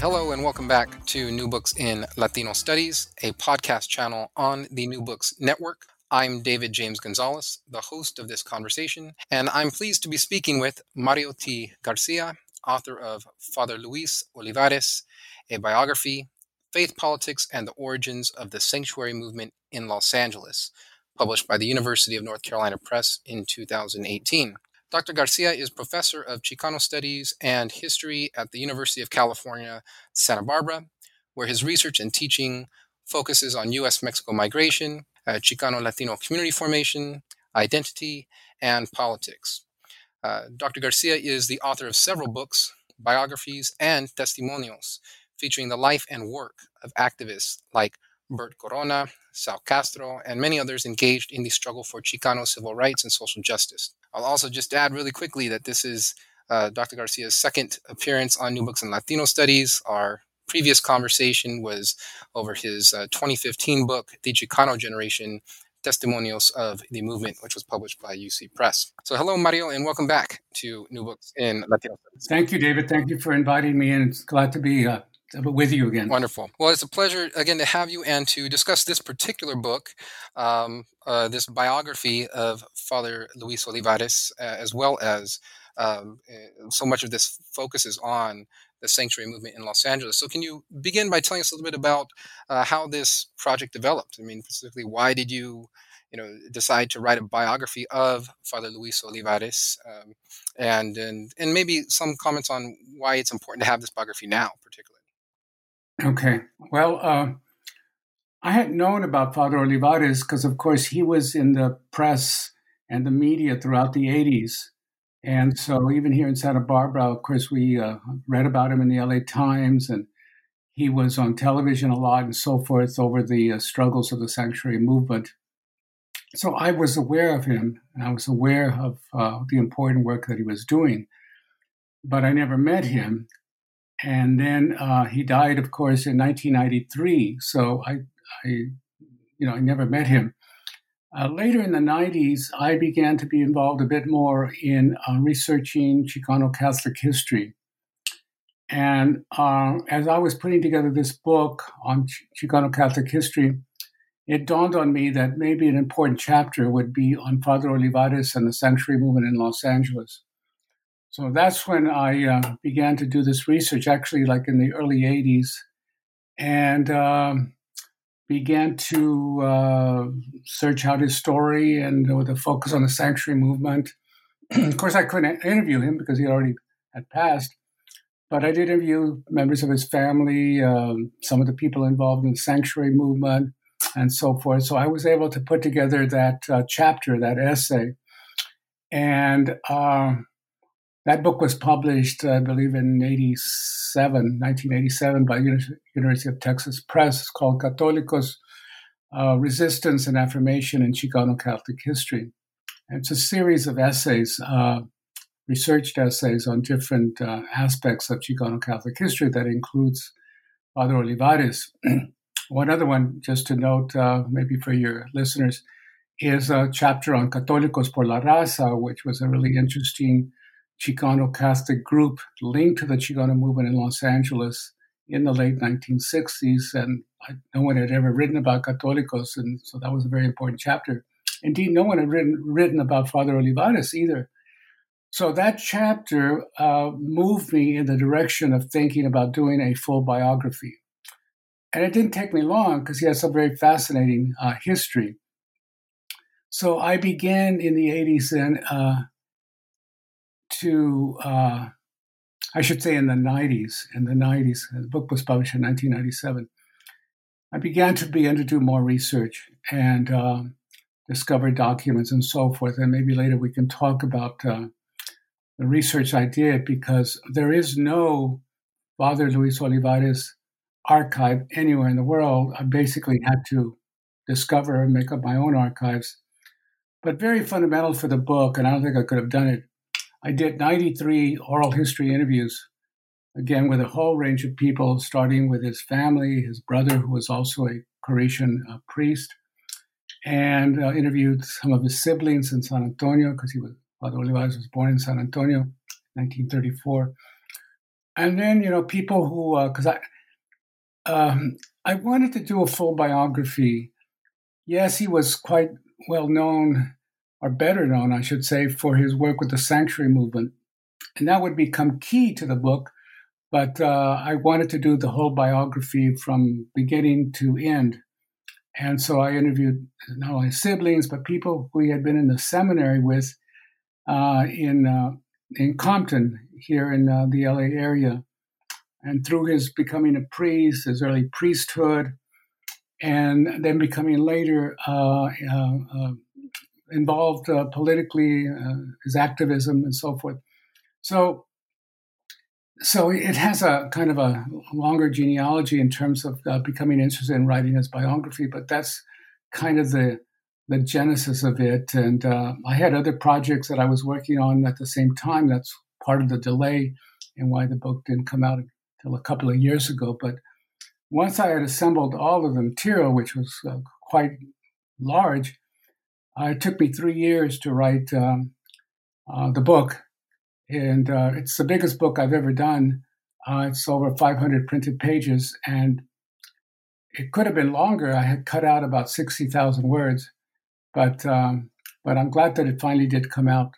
Hello, and welcome back to New Books in Latino Studies, a podcast channel on the New Books Network. I'm David James Gonzalez, the host of this conversation, and I'm pleased to be speaking with Mario T. Garcia, author of Father Luis Olivares, a biography, Faith, Politics, and the Origins of the Sanctuary Movement in Los Angeles, published by the University of North Carolina Press in 2018. Dr. Garcia is professor of Chicano Studies and History at the University of California, Santa Barbara, where his research and teaching focuses on U.S. Mexico migration, uh, Chicano Latino community formation, identity, and politics. Uh, Dr. Garcia is the author of several books, biographies, and testimonials featuring the life and work of activists like Bert Corona, Sal Castro, and many others engaged in the struggle for Chicano civil rights and social justice. I'll also just add really quickly that this is uh, Dr. Garcia's second appearance on New Books in Latino Studies. Our previous conversation was over his uh, 2015 book, The Chicano Generation Testimonials of the Movement, which was published by UC Press. So, hello, Mario, and welcome back to New Books in Latino Studies. Thank you, David. Thank you for inviting me, and it's glad to be uh, with you again. Wonderful. Well, it's a pleasure again to have you and to discuss this particular book, um, uh, this biography of Father Luis Olivares, uh, as well as um, uh, so much of this focuses on the sanctuary movement in Los Angeles. So, can you begin by telling us a little bit about uh, how this project developed? I mean, specifically, why did you? You know, decide to write a biography of Father Luis Olivares, um, and and and maybe some comments on why it's important to have this biography now, particularly. Okay. Well, uh, I had known about Father Olivares because, of course, he was in the press and the media throughout the 80s. And so, even here in Santa Barbara, of course, we uh, read about him in the LA Times, and he was on television a lot and so forth over the uh, struggles of the sanctuary movement. So, I was aware of him, and I was aware of uh, the important work that he was doing, but I never met him and then uh, he died, of course, in 1993. So I, I you know, I never met him. Uh, later in the 90s, I began to be involved a bit more in uh, researching Chicano Catholic history. And uh, as I was putting together this book on Ch- Chicano Catholic history, it dawned on me that maybe an important chapter would be on Father Olivares and the sanctuary movement in Los Angeles. So that's when I uh, began to do this research, actually, like in the early 80s, and um, began to uh, search out his story and with a focus on the sanctuary movement. of course, I couldn't interview him because he already had passed, but I did interview members of his family, um, some of the people involved in the sanctuary movement, and so forth. So I was able to put together that uh, chapter, that essay. And uh, that book was published, I believe, in 87, 1987 by University of Texas Press. It's called Católicos, uh, Resistance and Affirmation in Chicano Catholic History. And it's a series of essays, uh, researched essays on different uh, aspects of Chicano Catholic history that includes Father Olivares. one other one, just to note, uh, maybe for your listeners, is a chapter on Católicos por la Raza, which was a really interesting Chicano Catholic group linked to the Chicano movement in Los Angeles in the late 1960s. And I, no one had ever written about Católicos, and so that was a very important chapter. Indeed, no one had written, written about Father Olivares either. So that chapter uh, moved me in the direction of thinking about doing a full biography. And it didn't take me long because he has some very fascinating uh, history. So I began in the 80s and uh, to, uh, I should say, in the 90s. In the 90s, the book was published in 1997. I began to begin to do more research and um, discover documents and so forth. And maybe later we can talk about uh, the research I did because there is no Father Luis Olivares archive anywhere in the world. I basically had to discover and make up my own archives. But very fundamental for the book, and I don't think I could have done it. I did 93 oral history interviews, again, with a whole range of people, starting with his family, his brother, who was also a Claretian uh, priest, and uh, interviewed some of his siblings in San Antonio because he was Father Olivares was born in San Antonio, 1934. And then you know people who because uh, I um, I wanted to do a full biography. Yes, he was quite well known, or better known, I should say, for his work with the sanctuary movement, and that would become key to the book. But uh, I wanted to do the whole biography from beginning to end. And so I interviewed not only siblings, but people who he had been in the seminary with uh, in, uh, in Compton, here in uh, the LA area. And through his becoming a priest, his early priesthood, and then becoming later uh, uh, involved politically, his activism and so forth. So so it has a kind of a longer genealogy in terms of uh, becoming interested in writing his biography, but that's kind of the the genesis of it. And uh, I had other projects that I was working on at the same time. That's part of the delay and why the book didn't come out until a couple of years ago. But once I had assembled all of the material, which was uh, quite large, uh, it took me three years to write um, uh, the book and uh, it's the biggest book I've ever done. Uh, it's over 500 printed pages, and it could have been longer. I had cut out about 60,000 words, but um, but I'm glad that it finally did come out.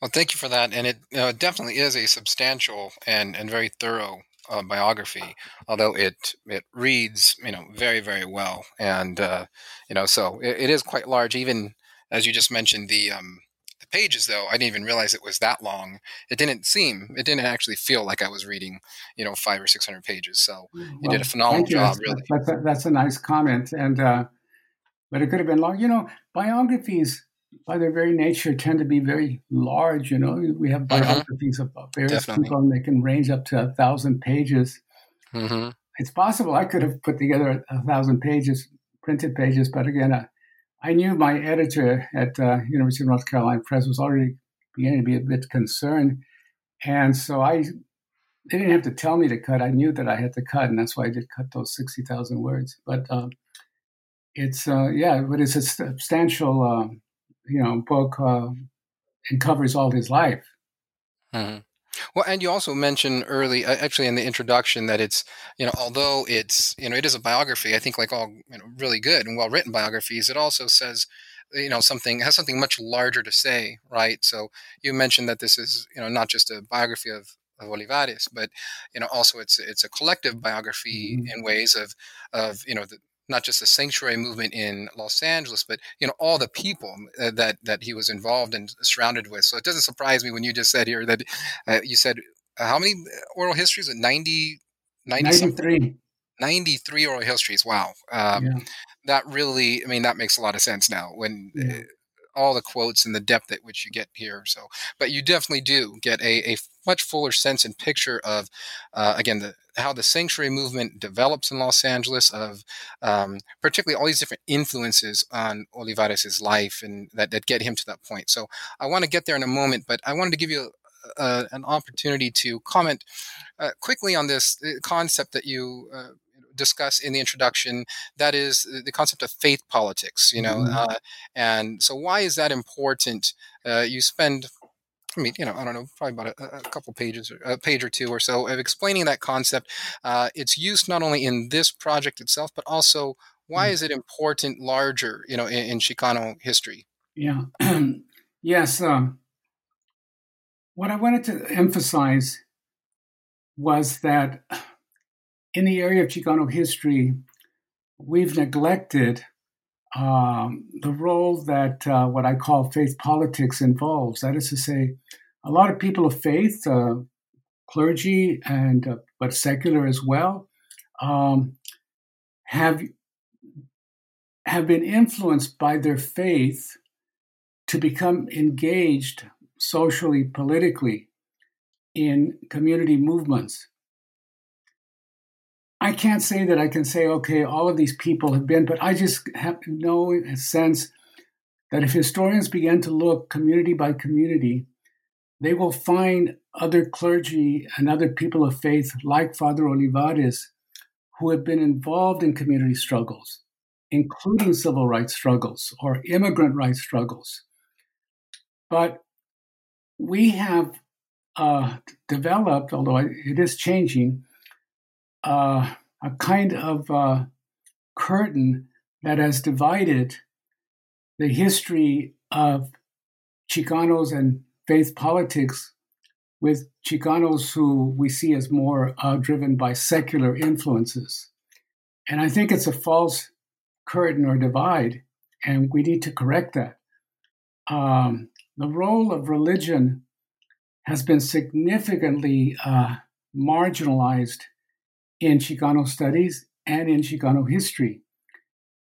Well, thank you for that, and it uh, definitely is a substantial and and very thorough uh, biography, although it it reads you know very very well, and uh, you know so it, it is quite large. Even as you just mentioned, the um, the pages though i didn't even realize it was that long. It didn't seem it didn't actually feel like i was reading you know five or six hundred pages. So well, you did a phenomenal job really. that's a, that's a nice comment. And uh, but it could have been long. You know biographies by their very nature tend to be very large you know we have mm-hmm. biographies mm-hmm. of various Definitely. people and they can range up to a thousand pages mm-hmm. it's possible i could have put together a, a thousand pages printed pages but again uh, I knew my editor at uh, University of North Carolina Press was already beginning to be a bit concerned, and so I they didn't have to tell me to cut. I knew that I had to cut, and that's why I did cut those sixty thousand words. But um, it's uh, yeah, but it's a substantial uh, you know book. Uh, and covers all his life. Mm-hmm. Well, and you also mentioned early, uh, actually in the introduction, that it's you know although it's you know it is a biography. I think like all you know really good and well written biographies, it also says you know something has something much larger to say, right? So you mentioned that this is you know not just a biography of of Olivares, but you know also it's it's a collective biography mm-hmm. in ways of of you know the, not just the sanctuary movement in Los Angeles, but you know all the people uh, that that he was involved and surrounded with. So it doesn't surprise me when you just said here that uh, you said uh, how many oral histories? 90, 90 93. 93 oral histories. Wow. Um, yeah. That really, I mean, that makes a lot of sense now when yeah. Uh, all the quotes and the depth at which you get here. So, but you definitely do get a, a much fuller sense and picture of, uh, again, the how the sanctuary movement develops in Los Angeles, of um, particularly all these different influences on Olivares' life and that, that get him to that point. So I want to get there in a moment, but I wanted to give you uh, an opportunity to comment uh, quickly on this uh, concept that you uh, discuss in the introduction that is the concept of faith politics you know mm-hmm. uh, and so why is that important uh, you spend I mean, you know, I don't know, probably about a, a couple pages, or a page or two or so of explaining that concept. Uh, it's used not only in this project itself, but also why mm-hmm. is it important larger, you know, in, in Chicano history? Yeah. yes. Um, what I wanted to emphasize was that in the area of Chicano history, we've neglected um, the role that uh, what I call faith politics involves. That is to say, a lot of people of faith, uh, clergy, and uh, but secular as well, um, have have been influenced by their faith to become engaged socially, politically in community movements. I can't say that I can say, okay, all of these people have been, but I just have a sense that if historians begin to look community by community, they will find other clergy and other people of faith like Father Olivares who have been involved in community struggles, including civil rights struggles or immigrant rights struggles. But we have uh, developed, although it is changing, uh, a kind of uh, curtain that has divided the history of Chicanos and faith politics with Chicanos who we see as more uh, driven by secular influences. And I think it's a false curtain or divide, and we need to correct that. Um, the role of religion has been significantly uh, marginalized in Chicano studies and in Chicano history.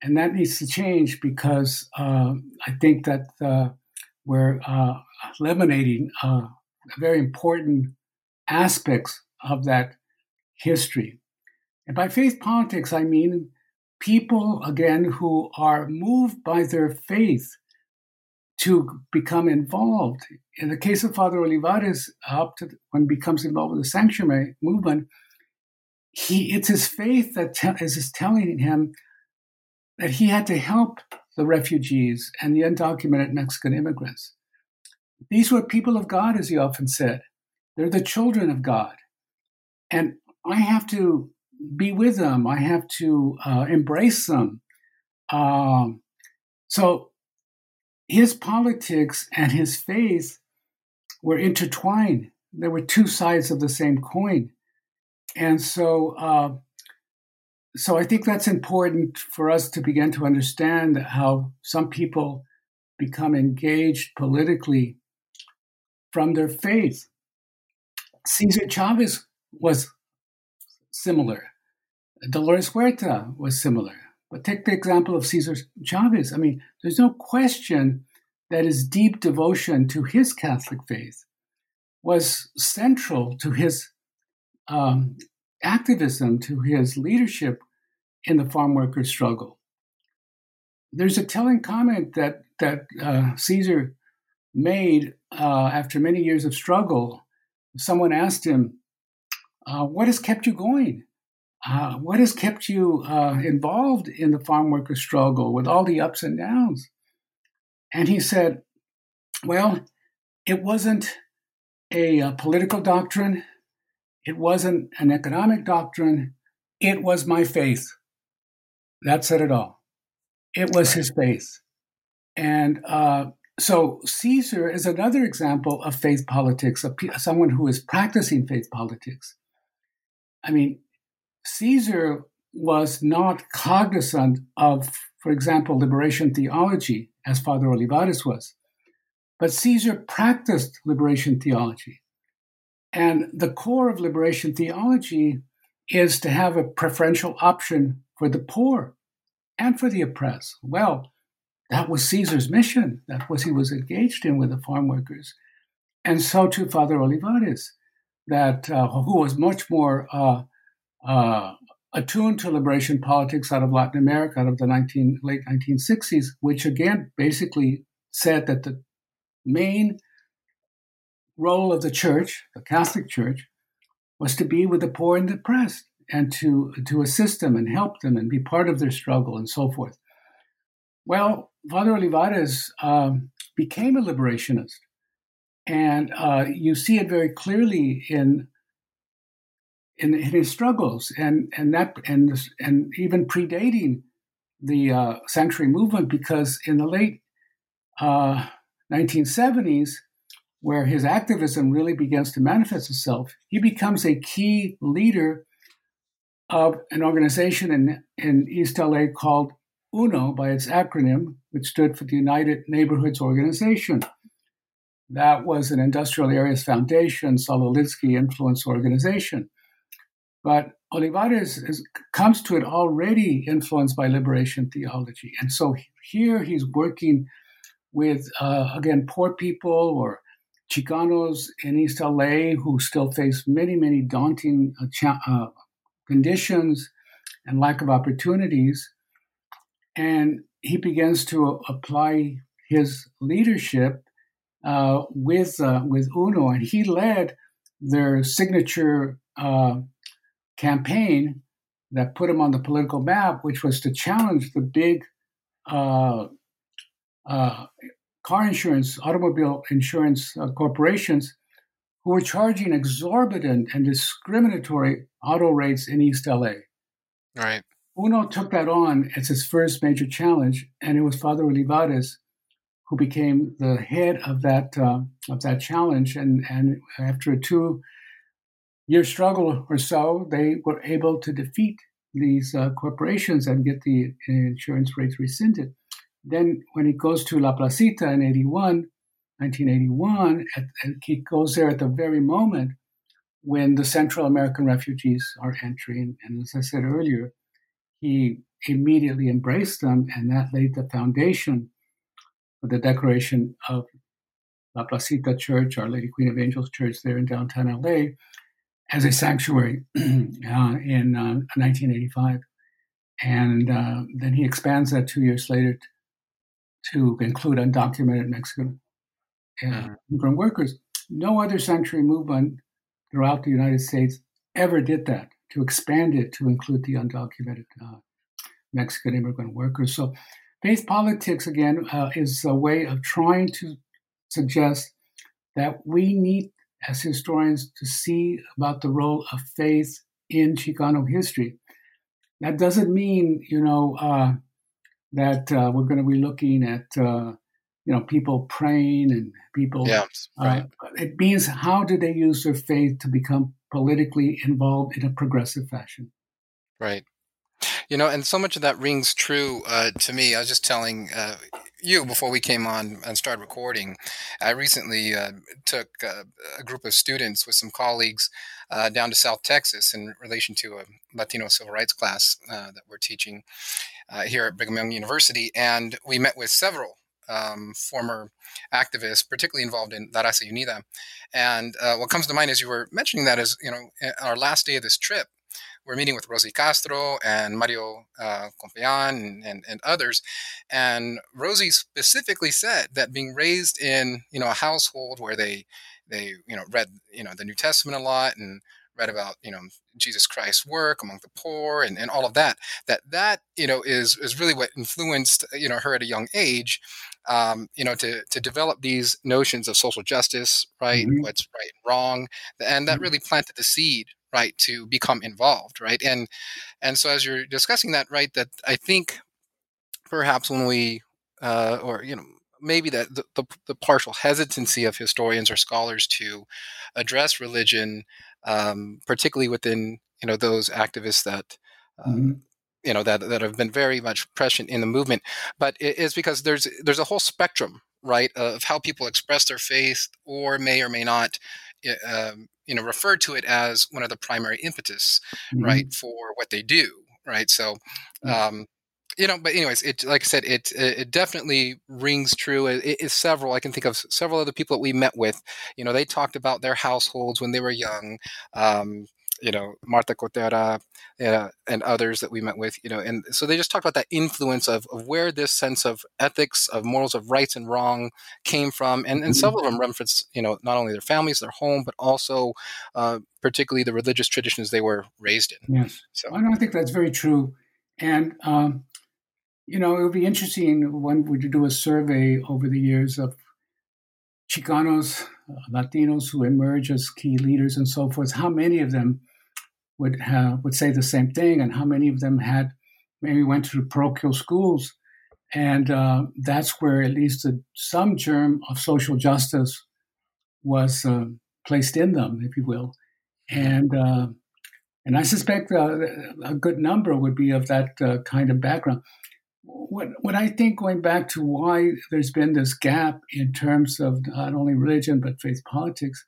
And that needs to change because uh, I think that uh, we're uh, eliminating uh, very important aspects of that history. And by faith politics, I mean people, again, who are moved by their faith to become involved. In the case of Father Olivares, up to when he becomes involved with the sanctuary movement, he it's his faith that te- is telling him that he had to help the refugees and the undocumented Mexican immigrants. These were people of God, as he often said. They're the children of God. And I have to be with them, I have to uh, embrace them. Um, so his politics and his faith were intertwined. There were two sides of the same coin. And so, uh, so I think that's important for us to begin to understand how some people become engaged politically from their faith. Cesar Chavez was similar. Dolores Huerta was similar. But take the example of Cesar Chavez. I mean, there's no question that his deep devotion to his Catholic faith was central to his um, activism, to his leadership in the farm workers' struggle. There's a telling comment that that uh, Cesar made uh, after many years of struggle. Someone asked him, uh, "What has kept you going? Uh, what has kept you uh, involved in the farm workers' struggle with all the ups and downs?" And he said, "Well, it wasn't a, a political doctrine." It wasn't an economic doctrine. It was my faith. That said it all. It was his faith. And uh, so Cesar is another example of faith politics, of someone who is practicing faith politics. I mean, Cesar was not cognizant of, for example, liberation theology, as Father Olivares was. But Cesar practiced liberation theology. And the core of liberation theology is to have a preferential option for the poor and for the oppressed. Well, that was Cesar's mission. That was he was engaged in with the farm workers. And so too Father Olivares, that uh, who was much more uh, uh, attuned to liberation politics out of Latin America, out of the 19, late 1960s, which again basically said that the main role of the church, the Catholic Church, was to be with the poor and depressed and to, to assist them and help them and be part of their struggle and so forth. Well, Father Olivares um, became a liberationist. And uh, you see it very clearly in, in, in his struggles and, and, that, and, and even predating the uh, sanctuary movement, because in the late uh, 1970s, where his activism really begins to manifest itself, he becomes a key leader of an organization in, in East LA called UNO by its acronym, which stood for the United Neighborhoods Organization. That was an Industrial Areas Foundation, Saul Alinsky influence organization. But Olivares is, comes to it already influenced by liberation theology. And so here he's working with, uh, again, poor people or Chicanos in East LA who still face many, many daunting uh, uh, conditions and lack of opportunities. And he begins to apply his leadership uh, with uh, with UNO, and he led their signature uh, campaign that put him on the political map, which was to challenge the big uh, car insurance, automobile insurance uh, corporations who were charging exorbitant and discriminatory auto rates in East LA. Right. Uno took that on as his first major challenge, and it was Father Olivares who became the head of that uh, of that challenge. And and after a two year struggle or so, they were able to defeat these uh, corporations and get the insurance rates rescinded. Then, when he goes to La Placita in 81, 1981, at, he goes there at the very moment when the Central American refugees are entering. And as I said earlier, he immediately embraced them, and that laid the foundation for the declaration of La Placita Church, Our Lady Queen of Angels Church, there in downtown LA, as a sanctuary uh, in uh, 1985. And uh, then he expands that two years later to include undocumented Mexican uh, mm-hmm. immigrant workers. No other sanctuary movement throughout the United States ever did that, to expand it to include the undocumented uh, Mexican immigrant workers. So, faith politics, again, uh, is a way of trying to suggest that we need, as historians, to see about the role of faith in Chicano history. That doesn't mean, you know, uh, that uh, we're going to be looking at uh, you know people praying and people yeah, uh, right. uh, it means how do they use their faith to become politically involved in a progressive fashion? Right. You know and so much of that rings true uh, to me. I was just telling uh, you before we came on and started recording i recently uh, took a group of students with some colleagues down to south texas in relation to a latino civil rights class that we're teaching here at brigham young university and we met with several um, former activists, particularly involved in La Raza Unida. And uh, what comes to mind as you were mentioning that is, you know, our last day of this trip, we're meeting with Rosie Castro and Mario uh, and, and, and, others. And Rosie specifically said that being raised in, you know, a household where they, they, you know, read, you know, the New Testament a lot and read about you know Jesus Christ's work among the poor and, and all of that that that you know is is really what influenced you know her at a young age um, you know to to develop these notions of social justice right mm-hmm. what's right and wrong and that mm-hmm. really planted the seed right to become involved right and and so as you're discussing that right that I think perhaps when we uh, or you know maybe that the, the, the, partial hesitancy of historians or scholars to address religion um, particularly within you know those activists that um, mm-hmm. you know that that have been very much prescient in the movement. But it is because there's there's a whole spectrum, right, of how people express their faith or may or may not. Um, you know, refer to it as one of the primary impetus, mm-hmm. right, for what they do, right? So, um, you know, but anyways, it like I said, it it definitely rings true. It is several. I can think of several other people that we met with. You know, they talked about their households when they were young. Um, you know, Marta Cotera uh, and others that we met with. You know, and so they just talked about that influence of, of where this sense of ethics, of morals, of rights and wrong came from, and and mm-hmm. several of them reference you know not only their families, their home, but also uh, particularly the religious traditions they were raised in. Yes, so I think that's very true. And um, you know, it would be interesting when we do a survey over the years of Chicanos, uh, Latinos who emerge as key leaders and so forth. How many of them would would say the same thing, and how many of them had maybe went to parochial schools, and uh, that's where at least a, some germ of social justice was uh, placed in them, if you will, and uh, and I suspect uh, a good number would be of that kind of background what, what I think going back to why there's been this gap in terms of not only religion but faith politics,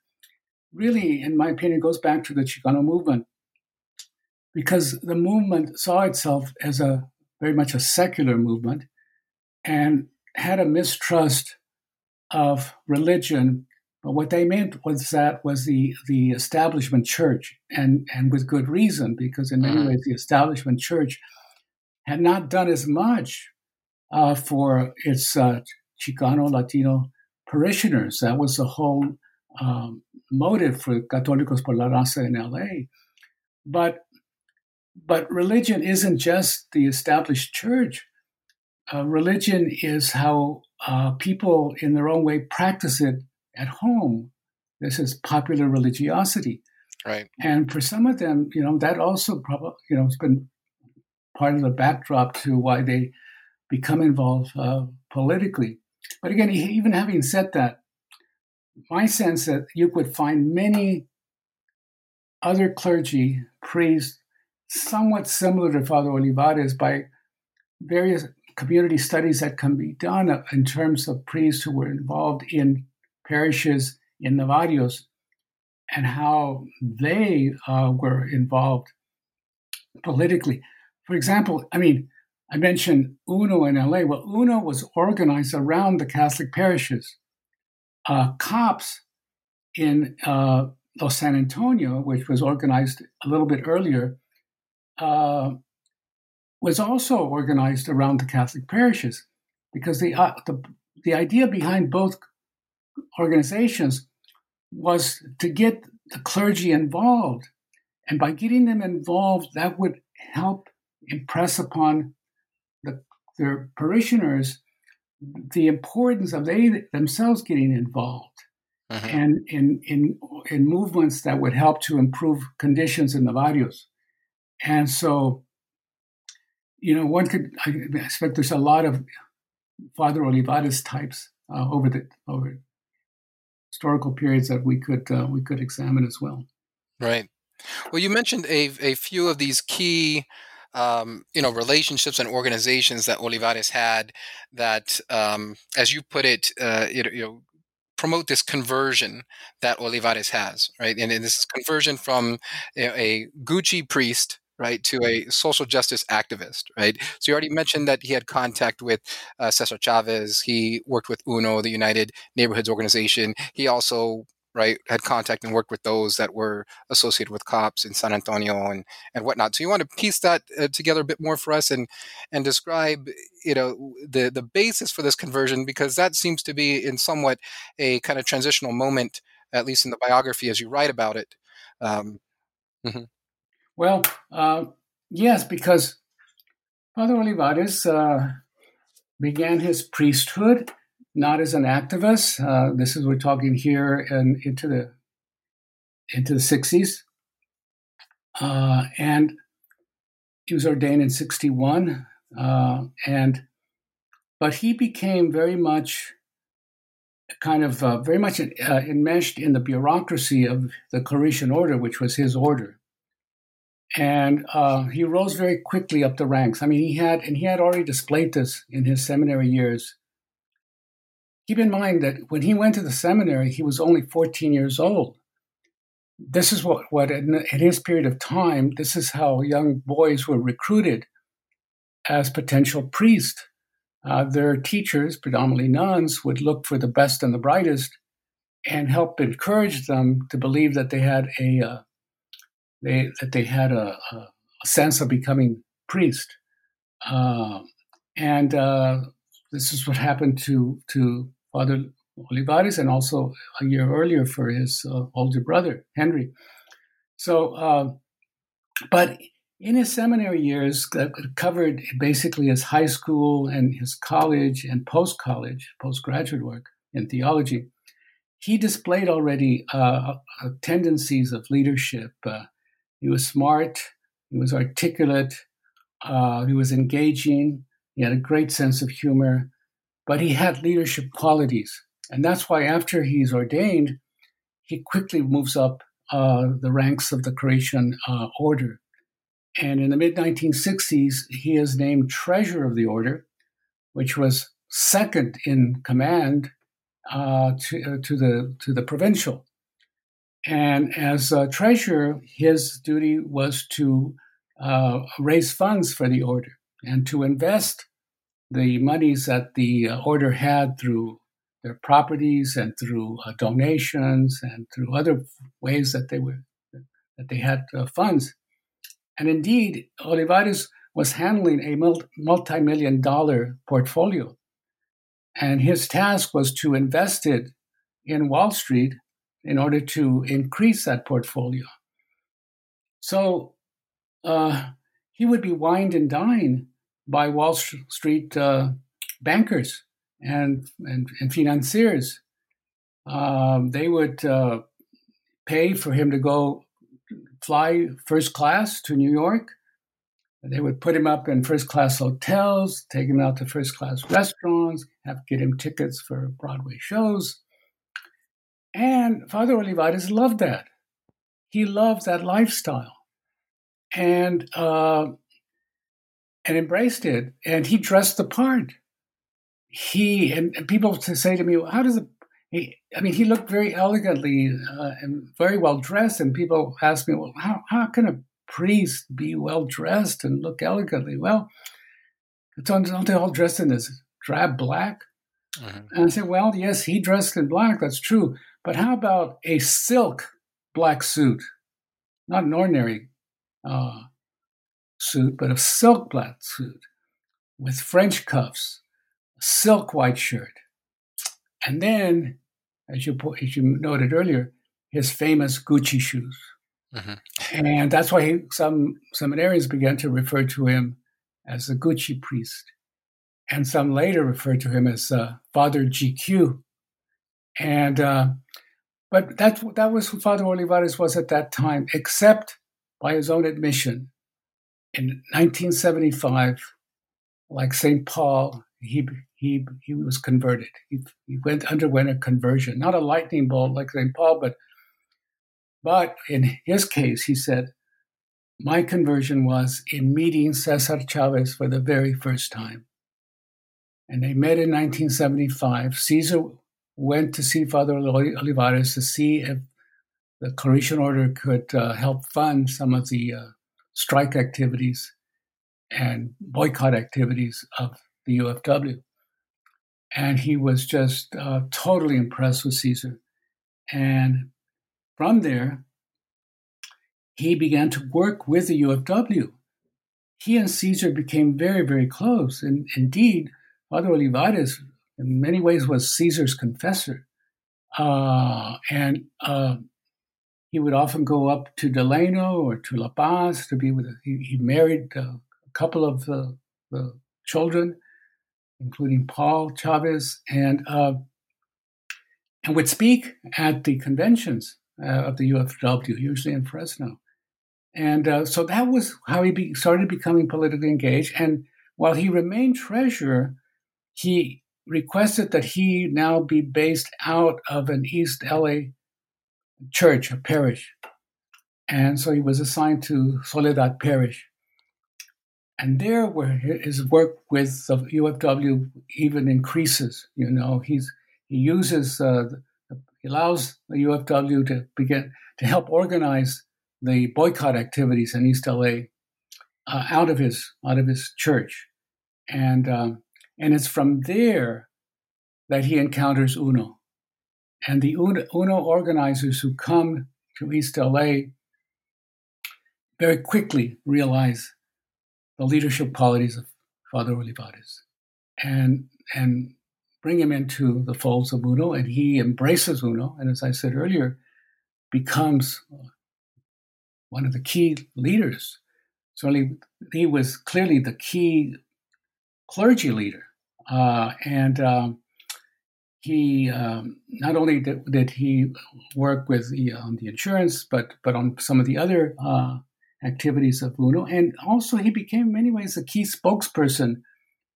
really, in my opinion, goes back to the Chicano movement. Because the movement saw itself as a very much a secular movement and had a mistrust of religion, But what they meant was that was the the establishment church, and and with good reason, because in many mm-hmm. ways the establishment church had not done as much uh, for its uh, Chicano Latino parishioners. That was the whole um, motive for Católicos por la Raza in LA. But but religion isn't just the established church. Uh, religion is how uh, people, in their own way, practice it at home. This is popular religiosity, right? And for some of them, you know, that also probably, you know, has been part of the backdrop to why they become involved uh, politically. But again, even having said that, my sense that you could find many other clergy, priests, somewhat similar to Father Olivares by various community studies that can be done in terms of priests who were involved in parishes in the barrios and how they uh, were involved politically. For example, I mean, I mentioned UNO in LA. Well, UNO was organized around the Catholic parishes. Uh, COPS in uh, Los San Antonio, which was organized a little bit earlier, uh, was also organized around the Catholic parishes because the, uh, the, the idea behind both organizations was to get the clergy involved. And by getting them involved, that would help impress upon the, their parishioners the importance of they themselves getting involved uh-huh. and in, in, in movements that would help to improve conditions in the barrios. And so, you know, one could, I expect there's a lot of Father Olivares types uh, over the over historical periods that we could uh, we could examine as well. Right. Well, you mentioned a a few of these key um, you know relationships and organizations that Olivares had that, um, as you put it, uh, you, know, you know promote this conversion that Olivares has, right? And, and this conversion from a, a Gucci priest right, to a social justice activist, right? So you already mentioned that he had contact with uh, Cesar Chavez. He worked with UNO, the United Neighborhoods Organization. He also right had contact and worked with those that were associated with cops in San Antonio and and whatnot. So you want to piece that uh, together a bit more for us and and describe you know the the basis for this conversion because that seems to be in somewhat a kind of transitional moment, at least in the biography as you write about it. Um, mm-hmm. Well, uh, yes, because Father Olivares uh, began his priesthood not as an activist. Uh, this is we're talking here and into the into the sixties, uh, and he was ordained in sixty one, uh, and but he became very much kind of uh, very much uh, enmeshed in the bureaucracy of the Claretian order, which was his order and uh, he rose very quickly up the ranks. I mean, he had, and he had already displayed this in his seminary years. Keep in mind that when he went to the seminary, he was only 14 years old. This is what, what in, in his period of time, this is how young boys were recruited as potential priests. Uh, their teachers, predominantly nuns, would look for the best and the brightest and help encourage them to believe that they had a uh, they that they had a, a sense of becoming priest, uh, and uh, this is what happened to to Father Olivares, and also a year earlier for his uh, older brother Henry. So, uh, but in his seminary years, that covered basically his high school and his college and post college, postgraduate work in theology. He displayed already uh, tendencies of leadership, uh, he was smart, he was articulate, uh, he was engaging, he had a great sense of humor, but he had leadership qualities. And that's why after he's ordained, he quickly moves up uh, the ranks of the Claretian uh, order. And in the mid 1960s, he is named treasurer of the order, which was second in command uh, to, uh, to, the, to the provincial. And as treasurer, his duty was to uh, raise funds for the order and to invest the monies that the uh, order had through their properties and through uh, donations and through other ways that they were that they had uh, funds. And indeed, Olivares was handling a multi-million dollar portfolio, and his task was to invest it in Wall Street in order to increase that portfolio. So uh, he would be wined and dined by Wall Street uh, bankers and, and, and financiers. Um, they would uh, pay for him to go fly first class to New York. They would put him up in first class hotels, take him out to first class restaurants, have get him tickets for Broadway shows. And Father Olivares loved that. He loved that lifestyle and uh, and embraced it. And he dressed the part. He and, and people to say to me, well, "How does it?" He, I mean, he looked very elegantly uh, and very well dressed. And people ask me, "Well, how how can a priest be well dressed and look elegantly?" Well, aren't they all dressed in this drab black? Mm-hmm. And I said, "Well, yes, he dressed in black. That's true." But how about a silk black suit? Not an ordinary uh, suit, but a silk black suit with French cuffs, a silk white shirt. And then, as you, as you noted earlier, his famous Gucci shoes. Mm-hmm. And that's why he, some seminarians began to refer to him as the Gucci priest. And some later referred to him as uh, Father GQ. And uh, but that that was who Father Olivares was at that time, except by his own admission. In 1975, like St. Paul, he he he was converted. He, he went underwent a conversion, not a lightning bolt like St. Paul, but but in his case, he said, "My conversion was in meeting Cesar Chavez for the very first time." And they met in 1975. Cesar went to see Father Olivares to see if the Claretian Order could uh, help fund some of the uh, strike activities and boycott activities of the UFW. And he was just uh, totally impressed with Cesar. And from there, he began to work with the UFW. He and Cesar became very, very close. And indeed, Father Olivares in many ways was Cesar's confessor. Uh, and uh, he would often go up to Delano or to La Paz to be with. He, he married uh, a couple of the, the, children, including Paul Chavez, and uh, and would speak at the conventions uh, of the UFW, usually in Fresno. And uh, so that was how he be, started becoming politically engaged. And while he remained treasurer, he requested that he now be based out of an East LA church, a parish. And so he was assigned to Soledad Parish. And there, where his work with the UFW even increases, you know, he's he uses uh, he allows the UFW to begin to help organize the boycott activities in East LA uh, out of his out of his church, and um, and it's from there that he encounters Uno. And the UNO organizers who come to East LA very quickly realize the leadership qualities of Father Olivares and, and bring him into the folds of UNO. And he embraces UNO. And as I said earlier, becomes one of the key leaders. Certainly, he was clearly the key clergy leader. Uh, and um, he um, not only did, did, he work with on the insurance, but but on some of the other uh, activities of Uno, and also he became in many ways a key spokesperson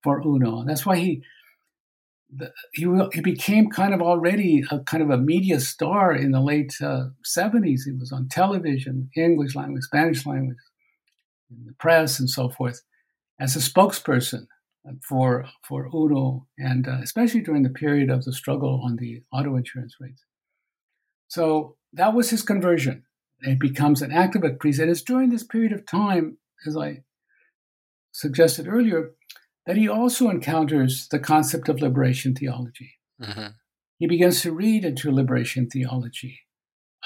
for Uno. That's why he the, he he became kind of already a kind of a media star in the late uh, seventies. He was on television, English language, Spanish language, in the press, and so forth, as a spokesperson for for Uno, and uh, especially during the period of the struggle on the auto insurance rates. So that was his conversion. It becomes an activist priest, and it's during this period of time, as I suggested earlier, that he also encounters the concept of liberation theology. Mm-hmm. he begins to read into liberation theology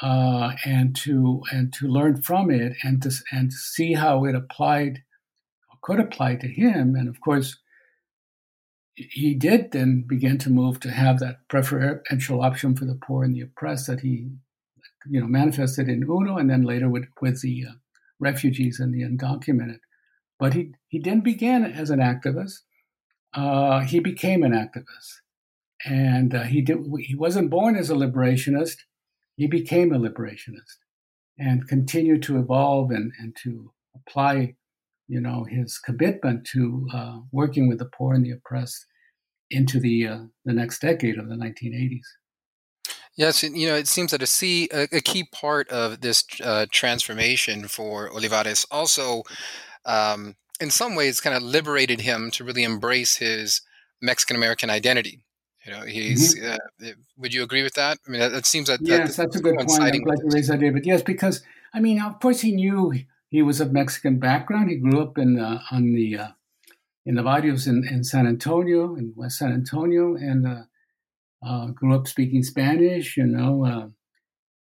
uh, and to and to learn from it and to and to see how it applied or could apply to him. And of course, he did then begin to move to have that preferential option for the poor and the oppressed that he, you know, manifested in UNO and then later with with the uh, refugees and the undocumented. But he he didn't begin as an activist. Uh, he became an activist, and uh, he did. He wasn't born as a liberationist. He became a liberationist, and continued to evolve and and to apply you know, his commitment to uh, working with the poor and the oppressed into the uh, the next decade of the 1980s. Yes, you know, it seems that a, see, a, a key part of this uh, transformation for Olivares also, um, in some ways, kind of liberated him to really embrace his Mexican American identity. You know, he's. Mm-hmm. Uh, would you agree with that? I mean, it seems that yes, that, that's a good point. I'm glad you raised that, David. Yes, because I mean, of course, he knew he was of Mexican background. He grew up in uh, on the uh, in the barrios in, in San Antonio, in West San Antonio, and uh, uh grew up speaking Spanish. You know, uh,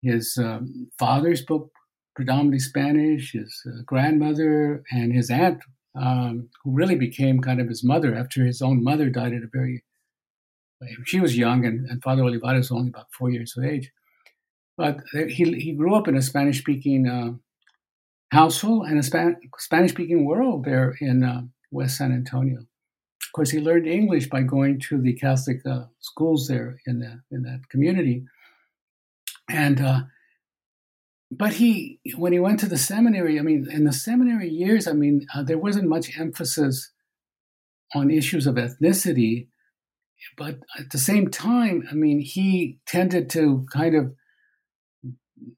his um, father spoke predominantly Spanish. His uh, grandmother and his aunt, um, who really became kind of his mother after his own mother died at a very she was young, and, and Father Olivares was only about four years of age. But he he grew up in a Spanish speaking household and a Span- Spanish speaking world there in uh, West San Antonio. Of course, he learned English by going to the Catholic uh, schools there in, the, in that community. And, uh, but he, when he went to the seminary, I mean, in the seminary years, I mean, uh, there wasn't much emphasis on issues of ethnicity. But at the same time, I mean, he tended to kind of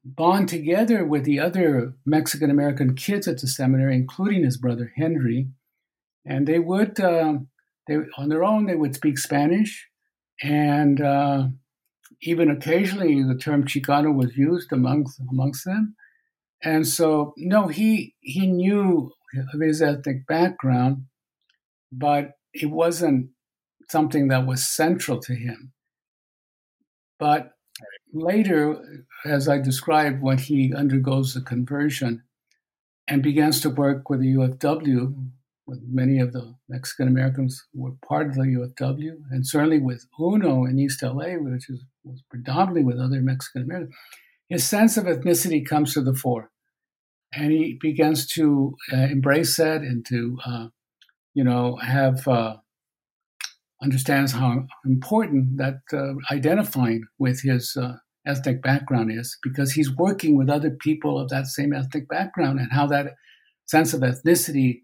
bond together with the other Mexican American kids at the seminary, including his brother Henry, and they would uh, they on their own they would speak Spanish, and uh, even occasionally the term Chicano was used amongst amongst them, and so no, he he knew of his ethnic background, but it wasn't something that was central to him. But later, as I described, when he undergoes the conversion and begins to work with the UFW, with many of the Mexican Americans who were part of the UFW, and certainly with UNO in East LA, which is, was predominantly with other Mexican Americans, his sense of ethnicity comes to the fore. And he begins to uh, embrace that and to, uh, you know, have uh, understands how important that uh, identifying with his uh, ethnic background is because he's working with other people of that same ethnic background and how that sense of ethnicity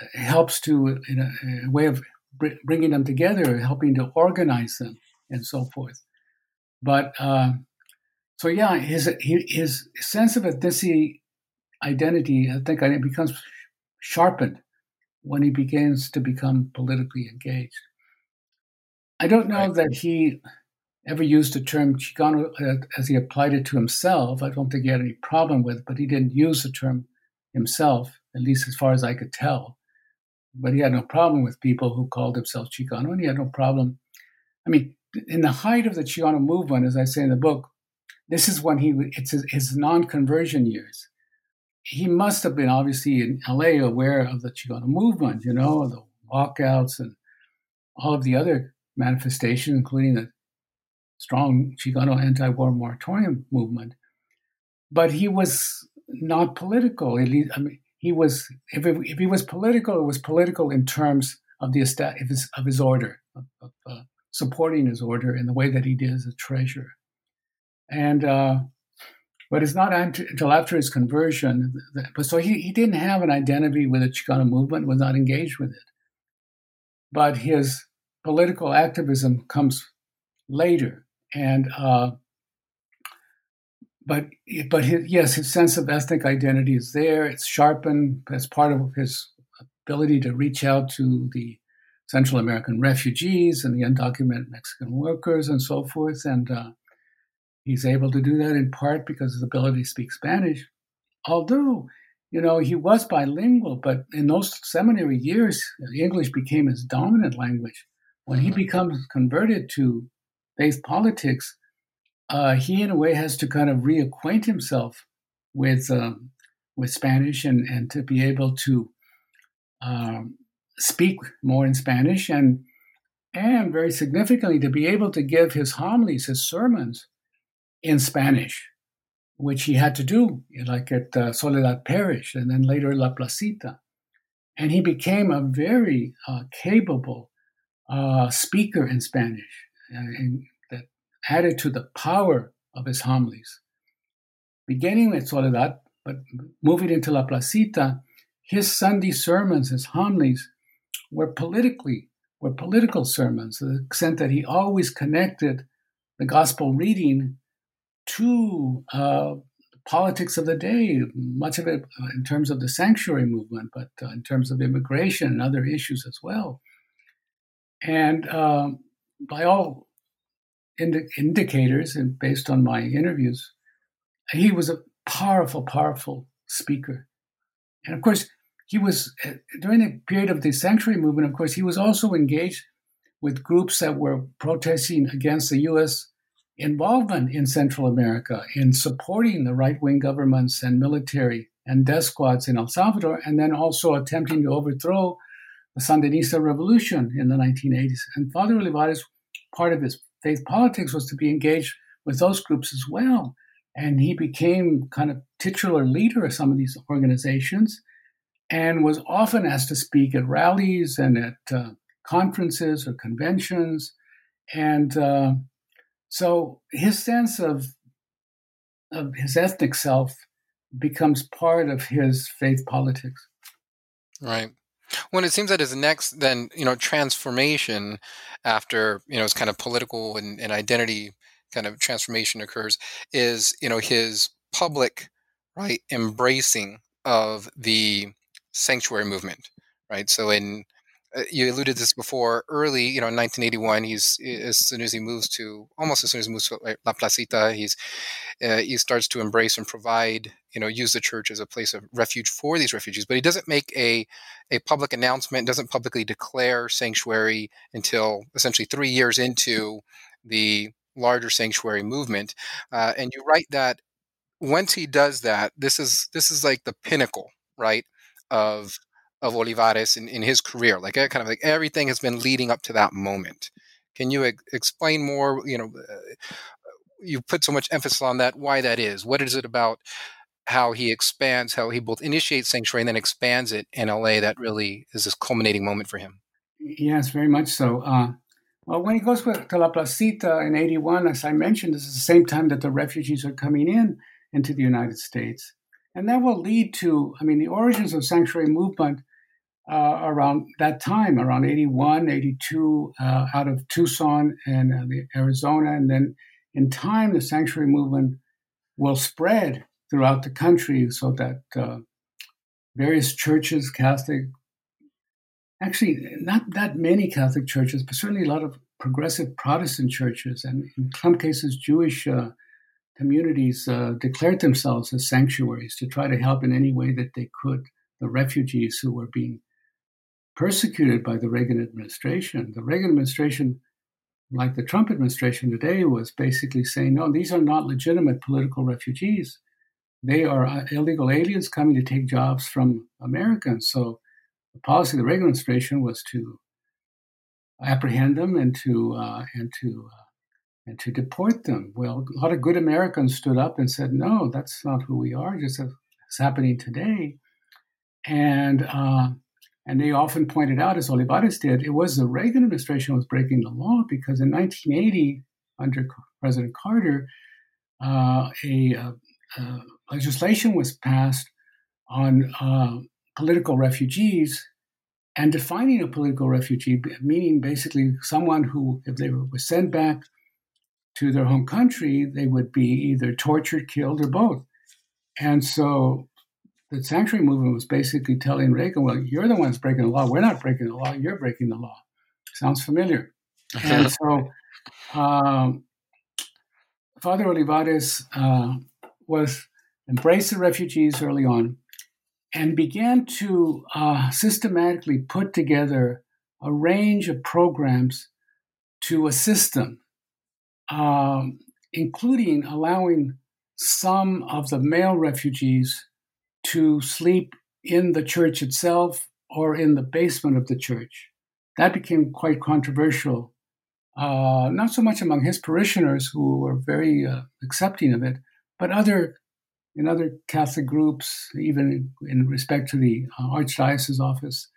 uh, helps to in a, a way of br- bringing them together helping to organize them and so forth. But uh, so yeah his his sense of ethnicity identity i think it becomes sharpened when he begins to become politically engaged i don't know right. that he ever used the term Chicano uh, as he applied it to himself. I don't think he had any problem with it, but he didn't use the term himself, at least as far as I could tell. But he had no problem with people who called themselves Chicano, and he had no problem. I mean, in the height of the Chicano movement, as I say in the book, this is when he it's his, his non-conversion years. He must have been obviously in LA aware of the Chicano movement, you know, the walkouts and all of the other manifestations, including the strong Chicano anti-war moratorium movement. But he was not political. I mean, he was if, it, if he was political, it was political in terms of the of his, of his order, of, of uh, supporting his order in the way that he did as a treasurer. And uh, but it's not until after his conversion. That, but so he, he didn't have an identity with the Chicano movement, was not engaged with it. But his political activism comes later and uh, but but his, yes, his sense of ethnic identity is there. It's sharpened as part of his ability to reach out to the Central American refugees and the undocumented Mexican workers and so forth. And uh, he's able to do that in part because of his ability to speak Spanish. Although, you know, he was bilingual, but in those seminary years, English became his dominant language. When he becomes converted to faith politics, uh, he in a way has to kind of reacquaint himself with um, with Spanish and and to be able to um, speak more in Spanish and and very significantly to be able to give his homilies, his sermons in Spanish, which he had to do, like at uh, Soledad Parish and then later La Placita. And he became a very uh, capable uh, speaker in Spanish, uh, and that added to the power of his homilies. Beginning with Soledad, but moving into La Placita, his Sunday sermons, his homilies, were politically were political sermons, to the extent that he always connected the gospel reading to uh, politics of the day, much of it uh, in terms of the sanctuary movement, but uh, in terms of immigration and other issues as well. And um, by all indi- indicators, and based on my interviews, he was a powerful, powerful speaker. And of course, he was, uh, during the period of the sanctuary movement, of course, he was also engaged with groups that were protesting against the U.S involvement in Central America in supporting the right wing governments and military and death squads in El Salvador, and then also attempting to overthrow the Sandinista revolution in the 1980s. And Father Olivares, part of his faith politics was to be engaged with those groups as well. And he became kind of titular leader of some of these organizations and was often asked to speak at rallies and at uh, conferences or conventions. And uh, so his sense of of his ethnic self becomes part of his faith politics. Right. When it seems that his next then, you know, transformation after, you know, his kind of political and, and identity kind of transformation occurs is, you know, his public, right, embracing of the sanctuary movement. Right. So in you alluded to this before early you know in 1981 he's as soon as he moves to almost as soon as he moves to la placita he's uh, he starts to embrace and provide you know use the church as a place of refuge for these refugees. But he doesn't make a a public announcement doesn't publicly declare sanctuary until essentially three years into the larger sanctuary movement. Uh, and you write that once he does that this is this is like the pinnacle right of of Olivares in, in his career. Like kind of like everything has been leading up to that moment. Can you ex- explain more? You know, uh, you put so much emphasis on that. Why that is? What is it about how he expands, how he both initiates sanctuary and then expands it in LA? That really is this culminating moment for him. Yes, very much so. Uh, well, when he goes to La Placita in '81, as I mentioned, this is the same time that the refugees are coming in into the United States. And that will lead to, I mean, the origins of sanctuary movement uh, around that time, around 81, 82, uh, out of Tucson and uh, Arizona. And then in time, the sanctuary movement will spread throughout the country so that uh, various churches, Catholic, actually, not that many Catholic churches, but certainly a lot of progressive Protestant churches, and in some cases, Jewish uh, communities uh, declared themselves as sanctuaries to try to help in any way that they could the refugees who were being persecuted by the Reagan administration. The Reagan administration, like the Trump administration today, was basically saying, no, these are not legitimate political refugees. They are uh, illegal aliens coming to take jobs from Americans. So the policy of the Reagan administration was to apprehend them and to uh, and to uh, and to deport them. Well, a lot of good Americans stood up and said, "No, that's not who we are. Just as it's happening today." And uh, and they often pointed out, as Olivares did, it was the Reagan administration was breaking the law because in 1980, under President Carter, uh, a, uh, uh, legislation was passed on uh, political refugees and defining a political refugee, meaning basically someone who, if they were sent back to their home country, they would be either tortured, killed, or both. And so the sanctuary movement was basically telling Reagan, well, you're the ones breaking the law. We're not breaking the law. You're breaking the law. Sounds familiar. and so um, Father Olivares uh, was embraced the refugees early on and began to uh, systematically put together a range of programs to assist them um, including allowing some of the male refugees to sleep in the church itself or in the basement of the church. That became quite controversial, uh, not so much among his parishioners who were very uh, accepting of it, but other in other Catholic groups, even in, respect to the uh, archdiocese office,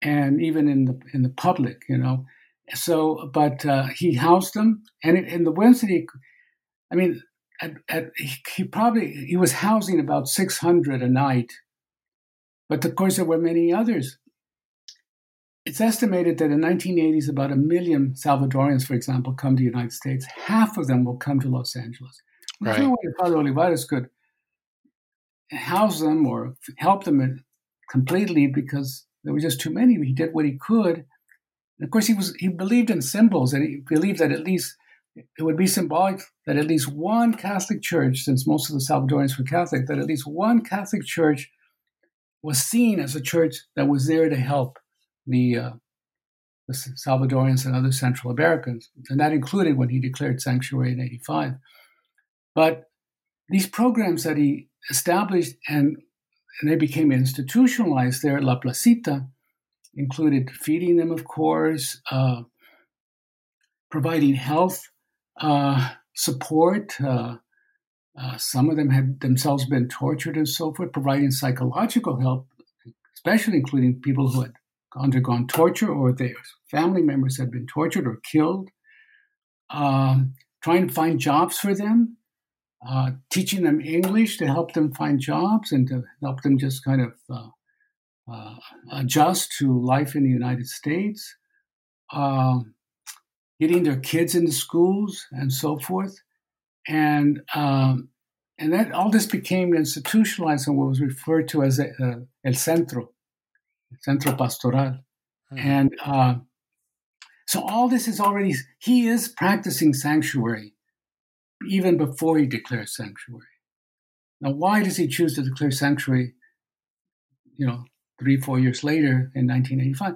and even in the in the public, you know. So, but uh, he housed them, and in the Wednesday, I mean, at, at, he probably he was housing about six hundred a night, but of course there were many others. It's estimated that in 1980s, about a million Salvadorians, for example, come to the United States. Half of them will come to Los Angeles. There's right. no way Father Olivares could house them or help them completely because there were just too many. He did what he could. And of course, he was he believed in symbols, and he believed that at least it would be symbolic that at least one Catholic church, since most of the Salvadorians were Catholic, that at least one Catholic church was seen as a church that was there to help the, uh, the Salvadorians and other Central Americans, and that included when he declared sanctuary in '85. But these programs that he established and, and they became institutionalized there at La Placita included feeding them, of course, uh, providing health uh, support. Uh, uh, some of them had themselves been tortured and so forth, providing psychological help, especially including people who had undergone torture or their family members had been tortured or killed. Um, trying to find jobs for them, uh, teaching them English to help them find jobs and to help them just kind of uh, uh, adjust to life in the United States, um, getting their kids into schools and so forth, and um, and that all this became institutionalized in what was referred to as a, uh, el centro, centro pastoral, mm-hmm. and uh, so all this is already he is practicing sanctuary even before he declares sanctuary. Now, why does he choose to declare sanctuary? You know, three, four years later in 1985.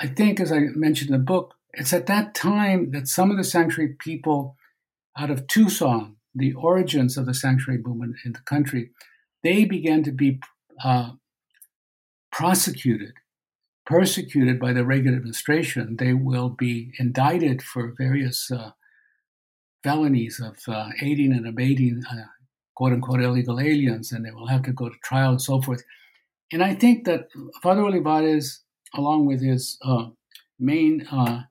I think, as I mentioned in the book, it's at that time that some of the sanctuary people out of Tucson, the origins of the sanctuary movement in the country, they began to be uh, prosecuted, persecuted by the Reagan administration. They will be indicted for various uh, felonies of uh, aiding and abetting uh, quote unquote illegal aliens, and they will have to go to trial and so forth. And I think that Father Olivares, along with his uh, main uh,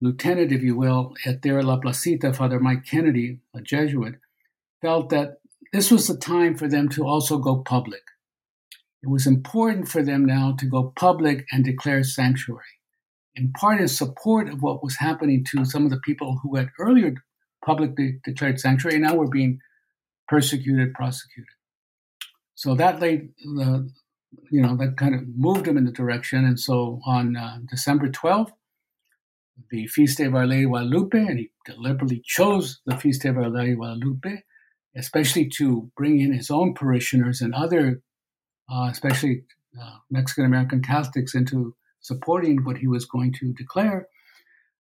lieutenant, if you will, at there La Placita, Father Mike Kennedy, a Jesuit, felt that this was the time for them to also go public. It was important for them now to go public and declare sanctuary, in part in support of what was happening to some of the people who had earlier publicly declared sanctuary and now were being persecuted, prosecuted. So that laid the you know, that kind of moved them in the direction. And so on uh, December 12th, the feast of Our Lady Guadalupe, and he deliberately chose the feast of Our Lady Guadalupe, especially to bring in his own parishioners and other, uh, especially uh, Mexican American Catholics, into supporting what he was going to declare.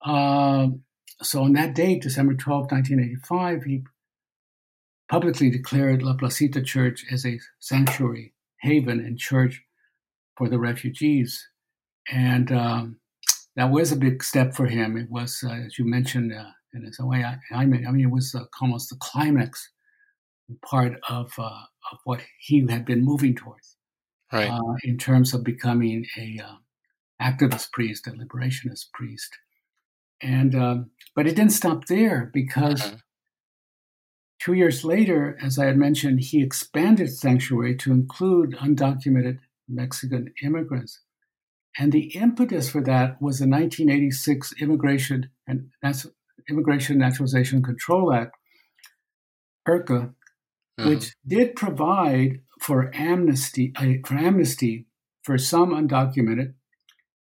Um, so on that date, December 12, 1985, he publicly declared La Placita Church as a sanctuary haven and church for the refugees. And um, that was a big step for him. It was, uh, as you mentioned, uh, in his way, I, I, mean, I mean, it was uh, almost the climax part of, uh, of what he had been moving towards right. Uh, in terms of becoming a uh, activist priest, a liberationist priest. And um, but it didn't stop there because uh-huh. Two years later, as I had mentioned, he expanded Sanctuary to include undocumented Mexican immigrants. And the impetus for that was the 1986 Immigration and Immigration Naturalization Control Act, IRCA, mm-hmm. which did provide for amnesty uh, for amnesty for some undocumented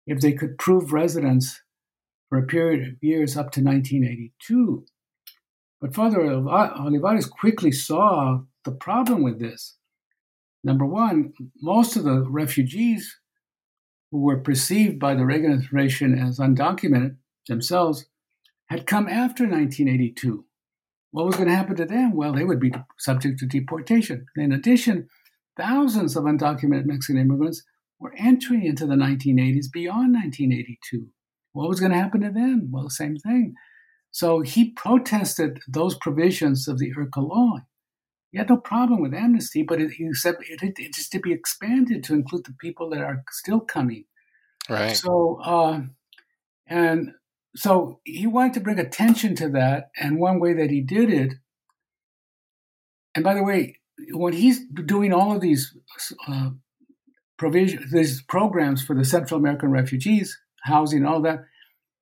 if they could prove residence for a period of years up to 1982. But Father Olivares quickly saw the problem with this. Number one, most of the refugees who were perceived by the Reagan administration as undocumented themselves had come after 1982. What was going to happen to them? Well, they would be subject to deportation. In addition, thousands of undocumented Mexican immigrants were entering into the 1980s beyond 1982. What was going to happen to them? Well, the same thing. So he protested those provisions of the IRCA law. He had no problem with amnesty, but it, he said it, it, it is to be expanded to include the people that are still coming. Right. So, uh, and so he wanted to bring attention to that, and one way that he did it. And by the way, when he's doing all of these uh, provision, these programs for the Central American refugees, housing, all that,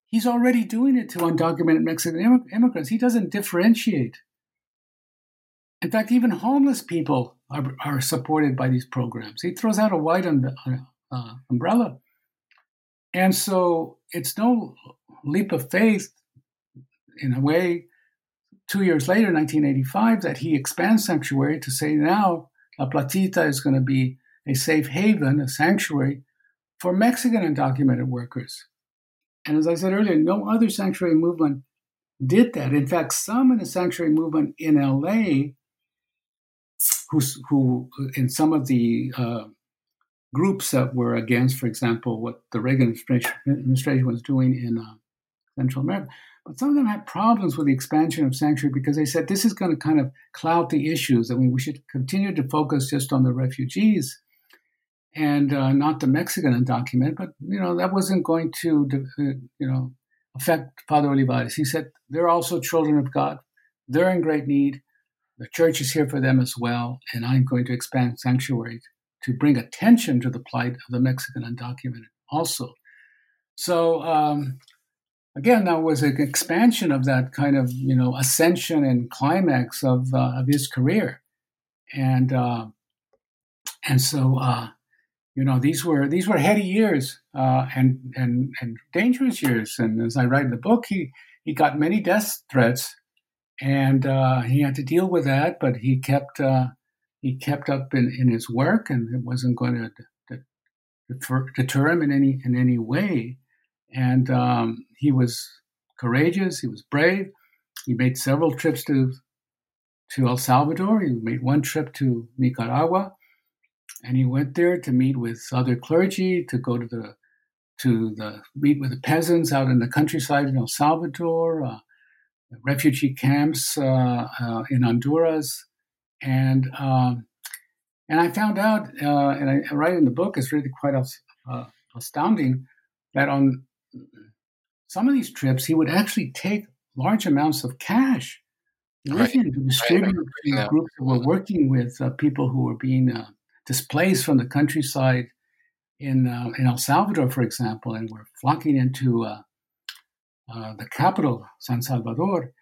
he's already doing it to undocumented Mexican immigrants. He doesn't differentiate. In fact, even homeless people are, are supported by these programs. He throws out a wide um, uh, umbrella. And so it's no leap of faith, in a way, two years later, 1985, that he expands sanctuary to say now La Placita is going to be a safe haven, a sanctuary for Mexican undocumented workers. And as I said earlier, no other sanctuary movement did that. In fact, some in the sanctuary movement in LA, who, in some of the uh, groups that were against, for example, what the Reagan administration was doing in uh, Central America. But some of them had problems with the expansion of sanctuary because they said this is going to kind of cloud the issues. I mean, we should continue to focus just on the refugees and uh, not the Mexican undocumented. But you know that wasn't going to uh, you know affect Father Olivares. He said they're also children of God. They're in great need. The church is here for them as well, and I'm going to expand sanctuary to bring attention to the plight of the Mexican undocumented also. So um, again, that was an expansion of that kind of you know ascension and climax of uh, of his career, and uh, and so uh, you know these were these were heady years uh, and and and dangerous years. And as I write in the book, he he got many death threats, and uh, he had to deal with that. But he kept uh, he kept up in, in his work, and it wasn't going to deter, him in any in any way. And um, he was courageous. He was brave. He made several trips to to El Salvador. He made one trip to Nicaragua, and he went there to meet with other clergy, to go to the to the meet with the peasants out in the countryside in El Salvador, uh, refugee camps uh, uh, in Honduras, and um, and I found out, uh, and I, write in the book, it's really quite uh, astounding that on some of these trips, he would actually take large amounts of cash with right. him to distribute to groups that were working with uh, people who were being uh, displaced from the countryside in uh, in El Salvador, for example, and were flocking into uh, the capital, San Salvador.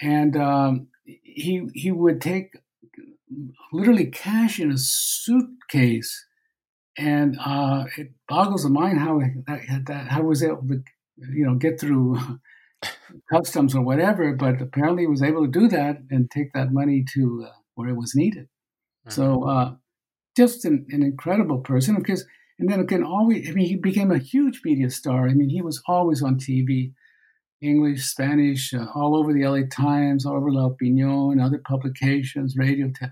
And um, he he would take literally cash in a suitcase, and uh, it boggles the mind how that, that how was able to you know, get through customs or whatever. But apparently, he was able to do that and take that money to uh, where it was needed. Mm-hmm. So, uh, just an, an, incredible person. Because, and then again, always, I mean, he became a huge media star. I mean, he was always on TV. English, Spanish, uh, all over the LA Times, all over La Opinion, other publications, radio te-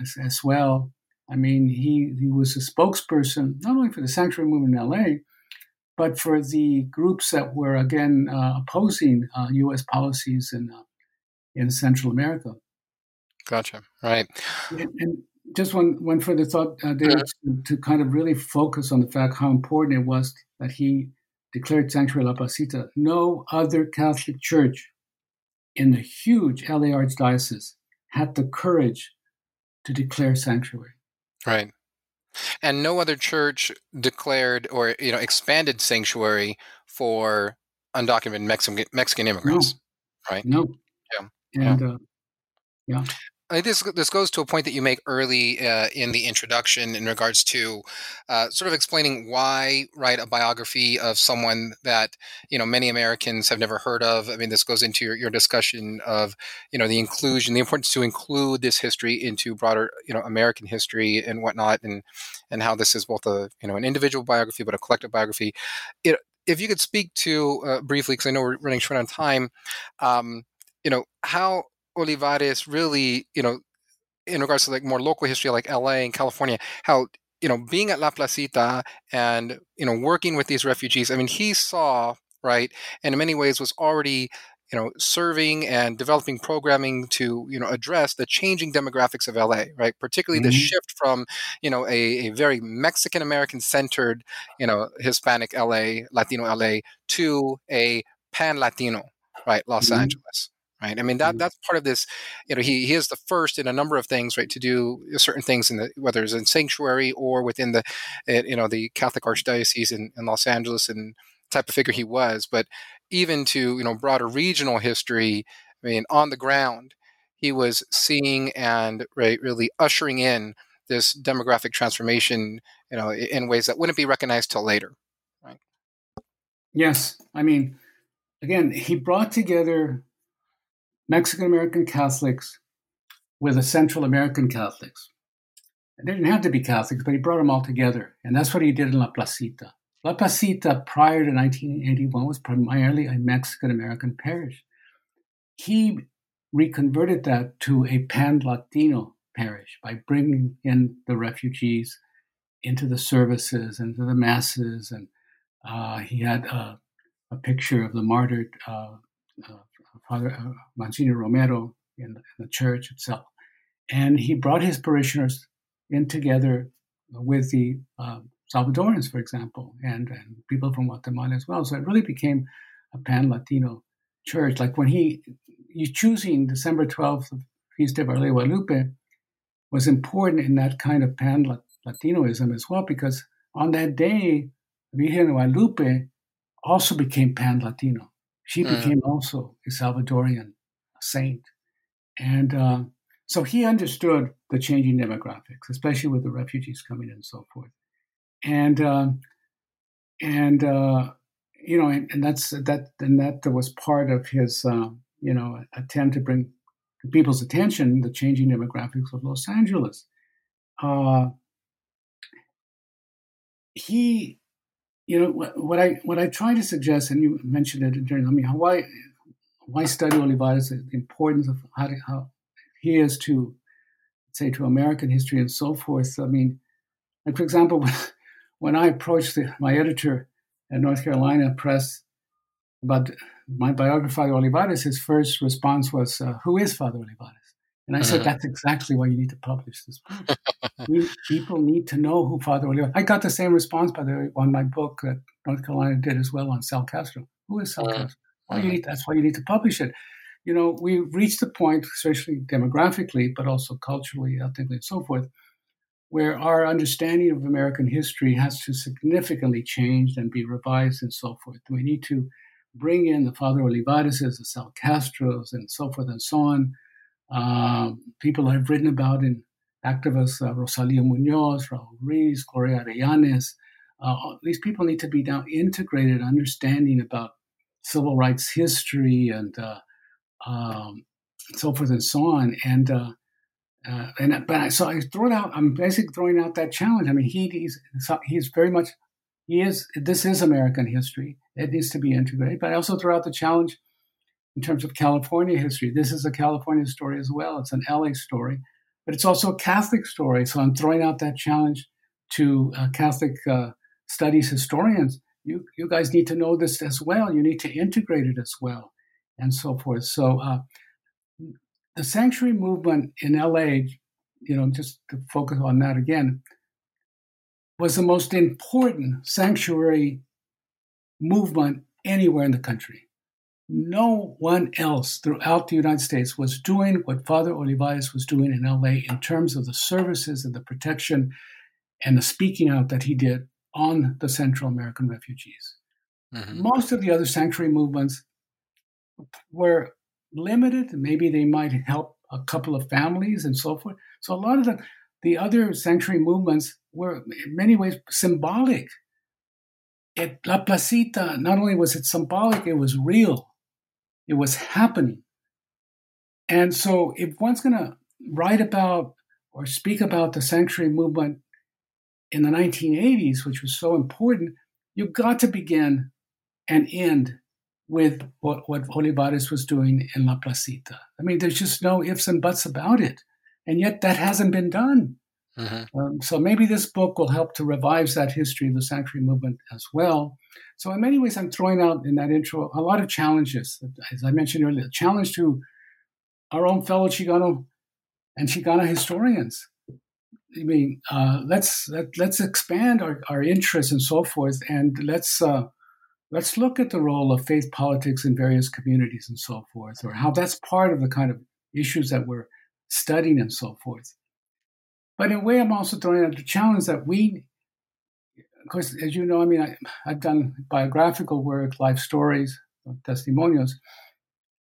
as, as, well. I mean, he, he was a spokesperson not only for the sanctuary movement in LA, but for the groups that were again uh, opposing uh, U.S. policies in uh, in Central America. Gotcha. Right. And, and just one one further thought, uh, David, to, to, kind of really focus on the fact how important it was that he declared Sanctuary La Placita. No other Catholic church in the huge LA Archdiocese had the courage to declare sanctuary. Right and no other church declared or you know expanded sanctuary for undocumented Mexican Mexican immigrants, no. right? No. Yeah. And yeah. Uh, yeah. I this this goes to a point that you make early uh, in the introduction in regards to uh, sort of explaining why write a biography of someone that you know many Americans have never heard of. I mean, this goes into your, your discussion of you know the inclusion, the importance to include this history into broader you know American history and whatnot, and and how this is both a you know an individual biography but a collective biography. It if you could speak to uh, briefly, because I know we're running short on time, um, you know, how Olivares really, you know, in regards to like more local history like LA and California, how you know being at La Placita and you know working with these refugees. I mean, he saw right, and in many ways was already you know serving and developing programming to you know address the changing demographics of LA, right? Particularly mm-hmm. the shift from you know a, a very Mexican American centered you know Hispanic LA Latino LA to a pan Latino right Los mm-hmm. Angeles right? I mean that mm-hmm. that's part of this. You know, he he is the first in a number of things, right, to do certain things in the whether it's in sanctuary or within the, eh, you know, the Catholic Archdiocese in, in Los Angeles and type of figure he was. But even to you know broader regional history, I mean, on the ground, he was seeing and right really ushering in this demographic transformation, you know, in ways that wouldn't be recognized till later. Right. Yes, I mean, again, he brought together Mexican American Catholics with the Central American Catholics. They didn't have to be Catholics, but he brought them all together. And that's what he did in La Placita. La Placita, prior to 1981, was primarily a Mexican American parish. He reconverted that to a pan Latino parish by bringing in the refugees into the services, into the masses. And uh, he had a, a, picture of the martyred uh, uh, Father uh, Monsignor Romero in the, in the, church itself. And he brought his parishioners in together with the uh, Salvadorans, for example, and, and people from Guatemala as well. So it really became a pan Latino church. Like when he, choosing December 12th, Feast of Our Lady Guadalupe, was important in that kind of pan Latinoism as well, because on that day, Virgen Guadalupe also became pan Latino. She mm. became also a Salvadorian saint. And uh, so he understood the changing demographics, especially with the refugees coming in and so forth. And, uh, and, uh, you know, and, and, that's that, and that was part of his, uh, you know, attempt to bring to people's attention the changing demographics of Los Angeles. Uh, he you know what, what, I what I try to suggest, and you mentioned it during. I mean, why why study Olivares? The importance of how, to, how he is to say to American history and so forth. I mean, like for example, when I approached the, my editor at North Carolina Press about my biography, Father Olivares, his first response was, uh, "Who is Father Olivares?" And I said, uh-huh. that's exactly why you need to publish this book. we, people need to know who Father Olivares. I got the same response, by the way, on my book that North Carolina did as well on Sal Castro. Who is Sal uh-huh. Castro? Why uh-huh. need, that's why you need to publish it. You know, we've reached the point, especially demographically, but also culturally, ethnically, and so forth, where our understanding of American history has to significantly change and be revised and so forth. We need to bring in the Father Olivares, the Sal Castros, and so forth and so on uh, people I've written about in activists, uh, Rosalia Munoz, Raul Ruiz, Gloria Arellanes. Uh, these people need to be now integrated, understanding about civil rights history and uh, um, so forth and so on. And uh, uh, and but I, so I throw it out. I'm basically throwing out that challenge. I mean, he, he's he's very much he is. This is American history. It needs to be integrated. But I also throw out the challenge in terms of California history. This is a California story as well. It's an LA story, but it's also a Catholic story. So I'm throwing out that challenge to uh, Catholic uh, studies historians. You, you guys need to know this as well. You need to integrate it as well, and so forth. So uh, the sanctuary movement in LA, you know, just to focus on that again, was the most important sanctuary movement anywhere in the country no one else throughout the United States was doing what Father Olivares was doing in LA in terms of the services and the protection and the speaking out that he did on the Central American refugees. Mm-hmm. Most of the other sanctuary movements were limited. Maybe they might help a couple of families and so forth. So a lot of the, the other sanctuary movements were in many ways symbolic. At La Placita, not only was it symbolic, it was real. It was happening. And so, if one's going to write about or speak about the sanctuary movement in the 1980s, which was so important, you've got to begin and end with what, what Olivares was doing in La Placita. I mean, there's just no ifs and buts about it. And yet that hasn't been done. Mm-hmm. Um, so maybe this book will help to revive that history of the sanctuary movement as well. So in many ways, I'm throwing out in that intro a lot of challenges. As I mentioned earlier, challenge to our own fellow Chicano and Chicana historians. I mean, uh, let's let, let us expand our, our interests and so forth, and let's uh, let's look at the role of faith politics in various communities and so forth, or how that's part of the kind of issues that we're studying and so forth. But in a way, I'm also throwing out the challenge that we, of course, as you know, I mean, I, have done biographical work, life stories, testimonials.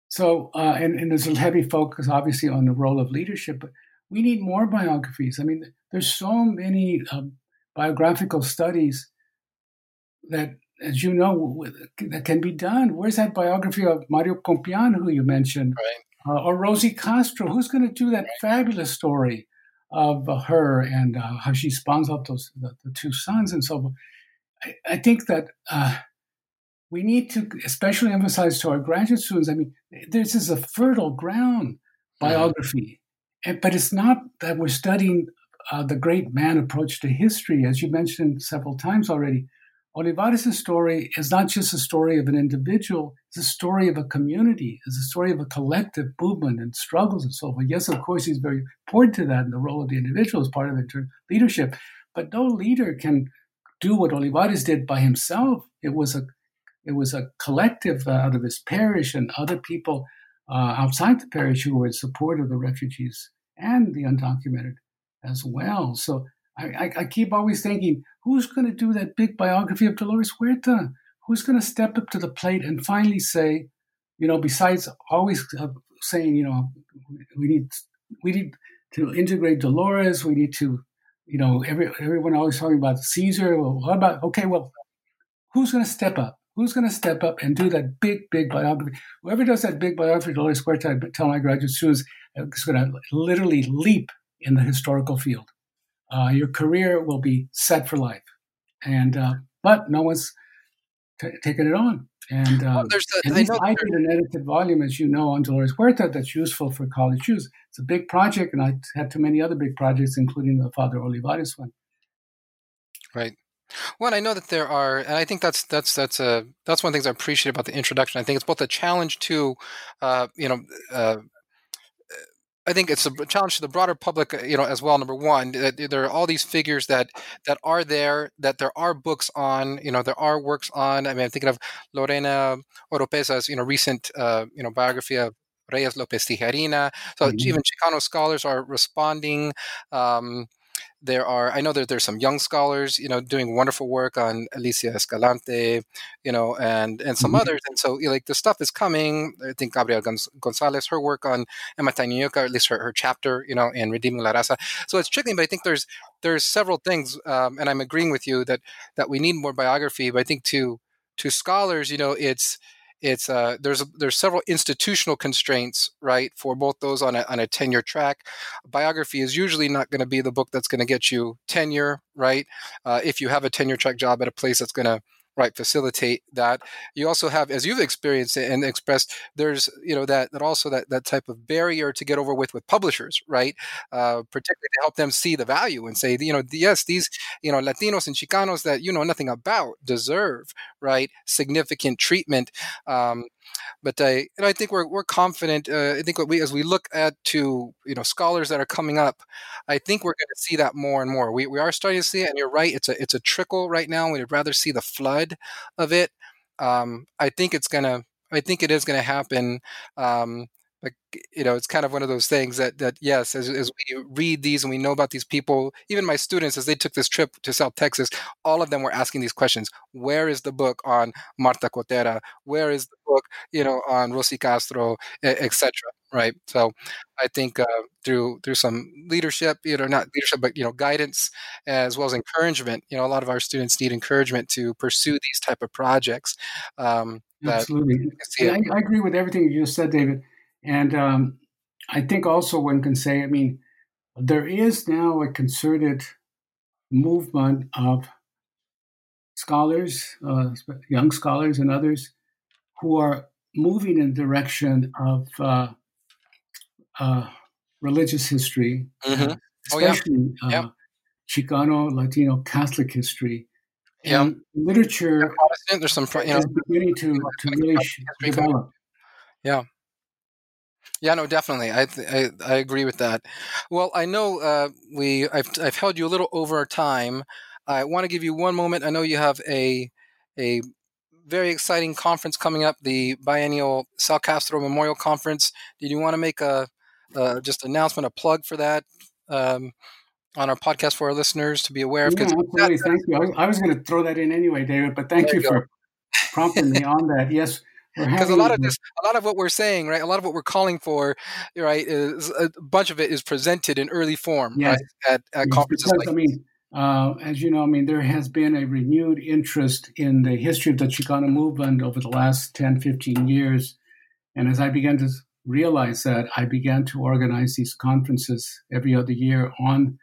So, uh, and, and there's a heavy focus, obviously, on the role of leadership, but we need more biographies. I mean, there's so many um, biographical studies that, as you know, that can be done. Where's that biography of Mario Compeán, who you mentioned, right. uh, or Rosie Castro? Who's going to do that right. fabulous story of her and uh, how she spawns up those the, the, two sons and so? I, I think that uh, we need to especially emphasize to our graduate students. I mean, this is a fertile ground mm-hmm. biography, mm-hmm. but it's not that we're studying uh, the great man approach to history, as you mentioned several times already. Olivares' story is not just a story of an individual, it's a story of a community, it's a story of a collective movement and struggles and so forth. Yes, of course, he's very important to that, and the role of the individual is part of it, leadership. But no leader can do what Olivares did by himself. It was a it was a collective uh, out of his parish and other people uh, outside the parish who were in support of the refugees and the undocumented as well. So I, I, keep always thinking, who's going to do that big biography of Dolores Huerta? Who's going to step up to the plate and finally say, you know, besides always uh, saying, you know, we need we need to integrate Dolores, we need to, you know, every, everyone always talking about Cesar. Well, what about okay? Well, who's going to step up? Who's going to step up and do that big, big biography? Whoever does that big biography of Dolores Huerta, I tell my graduate students, is going to literally leap in the historical field uh, your career will be set for life. And uh, but no one's t- taken it on. And, uh, well, there's the, I did an edited volume, as you know, on Dolores Huerta that's useful for college use. It's a big project, and I had too many other big projects, including the Father Olivares one. Right. Well, I know that there are, and I think that's that's that's a that's one of the things I appreciate about the introduction. I think it's both a challenge to, uh, you know, uh, I think it's a challenge to the broader public, uh, you know, as well. Number one, that there are all these figures that that are there, that there are books on, you know, there are works on. I mean, I'm thinking of Lorena Oropeza's, you know, recent, uh, you know, biography of Reies Lopez Tijerina. So mm-hmm. even Chicano scholars are responding. Um, there are i know that there's some young scholars you know doing wonderful work on alicia escalante you know and and some mm-hmm. others and so like the stuff is coming i think gabriela gonzalez her work on emma or at least her, her chapter you know in redeeming la raza so it's tricky but i think there's there's several things um, and i'm agreeing with you that that we need more biography but i think to to scholars you know it's it's uh, there's there's several institutional constraints, right, for both those on a on a tenure track. Biography is usually not going to be the book that's going to get you tenure, right? Uh, if you have a tenure track job at a place that's going to right facilitate that. You also have as you've experienced and expressed there's you know that that also that that type of barrier to get over with with publishers right? Uh, particularly to help them see the value and say you know yes these you know latinos and chicanos that you know nothing about deserve right significant treatment. Um, but I and I think we're we're confident. Uh, I think what we as we look at to you know scholars that are coming up, I think we're going to see that more and more. We we are starting to see it, and you're right. It's a it's a trickle right now. We'd rather see the flood of it. Um, I think it's gonna. I think it is going to happen. Um, like you know it's kind of one of those things that that yes as, as we read these and we know about these people even my students as they took this trip to south texas all of them were asking these questions. Where is the book on marta cotera? Where is the book you know on rosie castro etc right? So i think uh, through through some leadership you know not leadership but you know guidance as well as encouragement you know a lot of our students need encouragement to pursue these type of projects um, absolutely. I, I agree with everything you just said david and um, I think also one can say, I mean, there is now a concerted movement of scholars, uh, young scholars, and others who are moving in the direction of uh, uh, religious history, Mhm. especially Oh, yeah. Yep. uh, Chicano Latino Catholic history. Yeah. And literature Protestant, there's some, you know, is beginning to, to really sh- history coming- develop. Yeah, no, definitely. I, th- I I agree with that. Well, I know uh, we I've I've held you a little over our time. I want to give you one moment. I know you have a a very exciting conference coming up, the biennial Sal Castro Memorial Conference. Did you want to make a uh, just announcement, a plug for that um, on our podcast for our listeners to be aware of? Yeah, absolutely. Thank you. I was, I was going to throw that in anyway, David, but thank you you for prompting me on that. Yes, because a lot of this a lot of what we're saying right a lot of what we're calling for right is a bunch of it is presented in early form Yes. right, at, at conferences because, like I mean, uh, as you know, I mean, there has been a renewed interest in the history of the Chicano movement over the last 10, 15 years. And as I began to realize that, I began to organize these conferences every other year on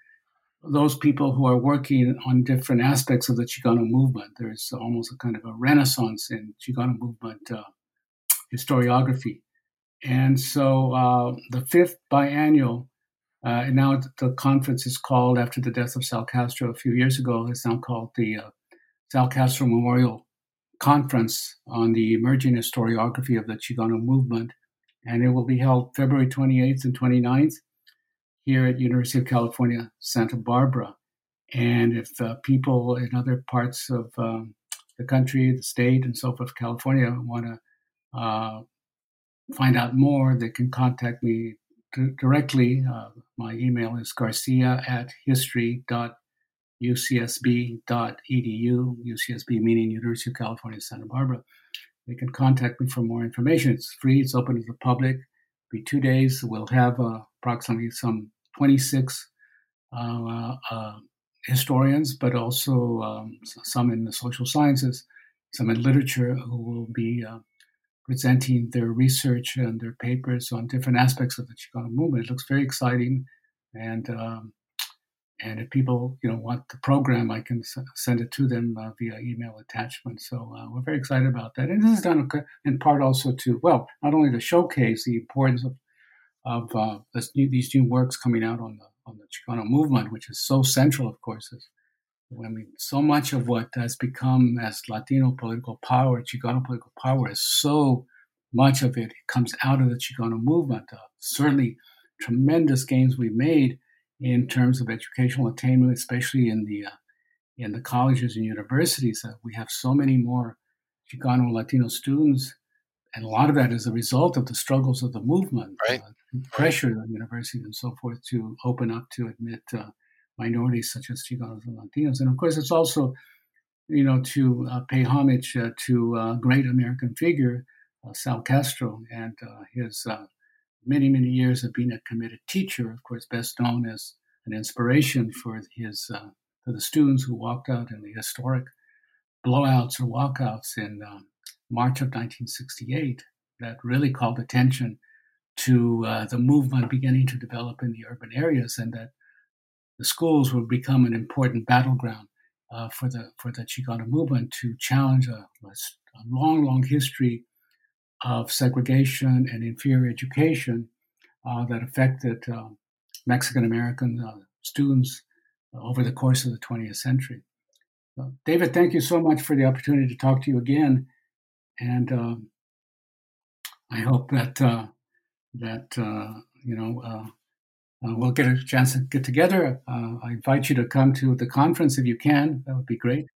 those people who are working on different aspects of the Chicano movement. There's almost a kind of a renaissance in Chicano movement uh, historiography. And so uh, the fifth biannual uh, and now the conference is called, after the death of Sal Castro a few years ago, it's now called the uh, Sal Castro Memorial Conference on the Emerging Historiography of the Chicano Movement. And it will be held February 28th and 29th here at University of California, Santa Barbara. And if uh, people in other parts of um, the country, the state, and so forth, California, want to uh, find out more, they can contact me d- directly. Uh, my email is garcia at history.ucsb.edu, UCSB meaning University of California, Santa Barbara. They can contact me for more information. It's free, it's open to the public. It'll be two days. We'll have uh, approximately some 26 uh, uh, historians, but also um, some in the social sciences, some in literature who will be uh, presenting their research and their papers on different aspects of the Chicano movement. It looks very exciting, and um, and if people you know want the program, I can s- send it to them uh, via email attachment. So uh, we're very excited about that, and this is done in part also to well, not only to showcase the importance of of uh, new, these new works coming out on the on the Chicano movement, which is so central, of course. Is, I mean, so much of what has become as Latino political power, Chicano political power, is so much of it comes out of the Chicano movement. Uh, certainly, tremendous gains we've made in terms of educational attainment, especially in the uh, in the colleges and universities. Uh, we have so many more Chicano Latino students, and a lot of that is a result of the struggles of the movement, Right. uh, pressure on universities and so forth to open up to admit uh, minorities such as Chicanos and Latinos. And of course, it's also, you know, to uh, pay homage uh, to a great American figure, uh, Sal Castro, and uh, his uh, many, many years of being a committed teacher, of course, best known as an inspiration for his uh, for the students who walked out in the historic blowouts or walkouts in um, March of 1968 that really called attention to uh, the movement beginning to develop in the urban areas and that the schools would become an important battleground uh, for the for the Chicano movement to challenge a, a long, long history of segregation and inferior education uh, that affected uh, Mexican American uh, students over the course of the 20th century. So, David, thank you so much for the opportunity to talk to you again, and um, I hope that uh, that uh, you know uh, we'll get a chance to get together. Uh, I invite you to come to the conference if you can. That would be great.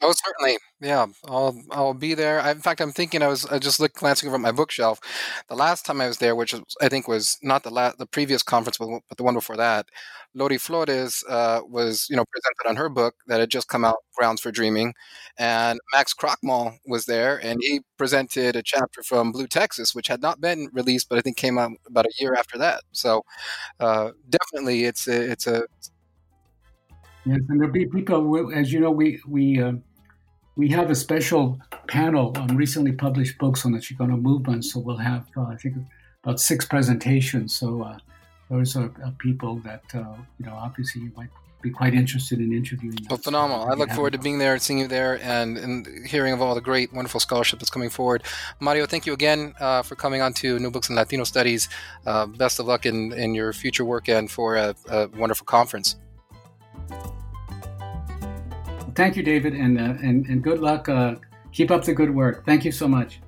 Oh, certainly. Yeah, I'll I'll be there. I, in fact, I'm thinking I was I just look glancing over at my bookshelf. The last time I was there, which I think was not the la- the previous conference, but, but the one before that, Lori Flores uh, was you know presented on her book that had just come out, Grounds for Dreaming, and Max Krochmal was there, and he presented a chapter from Blue Texas, which had not been released, but I think came out about a year after that. So uh, definitely, it's a, it's a Yes, and there'll be people. As you know, we we. Uh, we have a special panel on recently published books on the Chicano movement. So we'll have, uh, I think, about six presentations. So uh, those are, are people that uh, you know obviously you might be quite interested in interviewing. Well, phenomenal. I look forward to being there, seeing you there, and, and hearing of all the great, wonderful scholarship that's coming forward. Mario, thank you again uh, for coming on to New Books in Latino Studies. Uh, best of luck in, in your future work and for a, a wonderful conference. Thank you, David, and, uh, and, and good luck. Uh, keep up the good work. Thank you so much.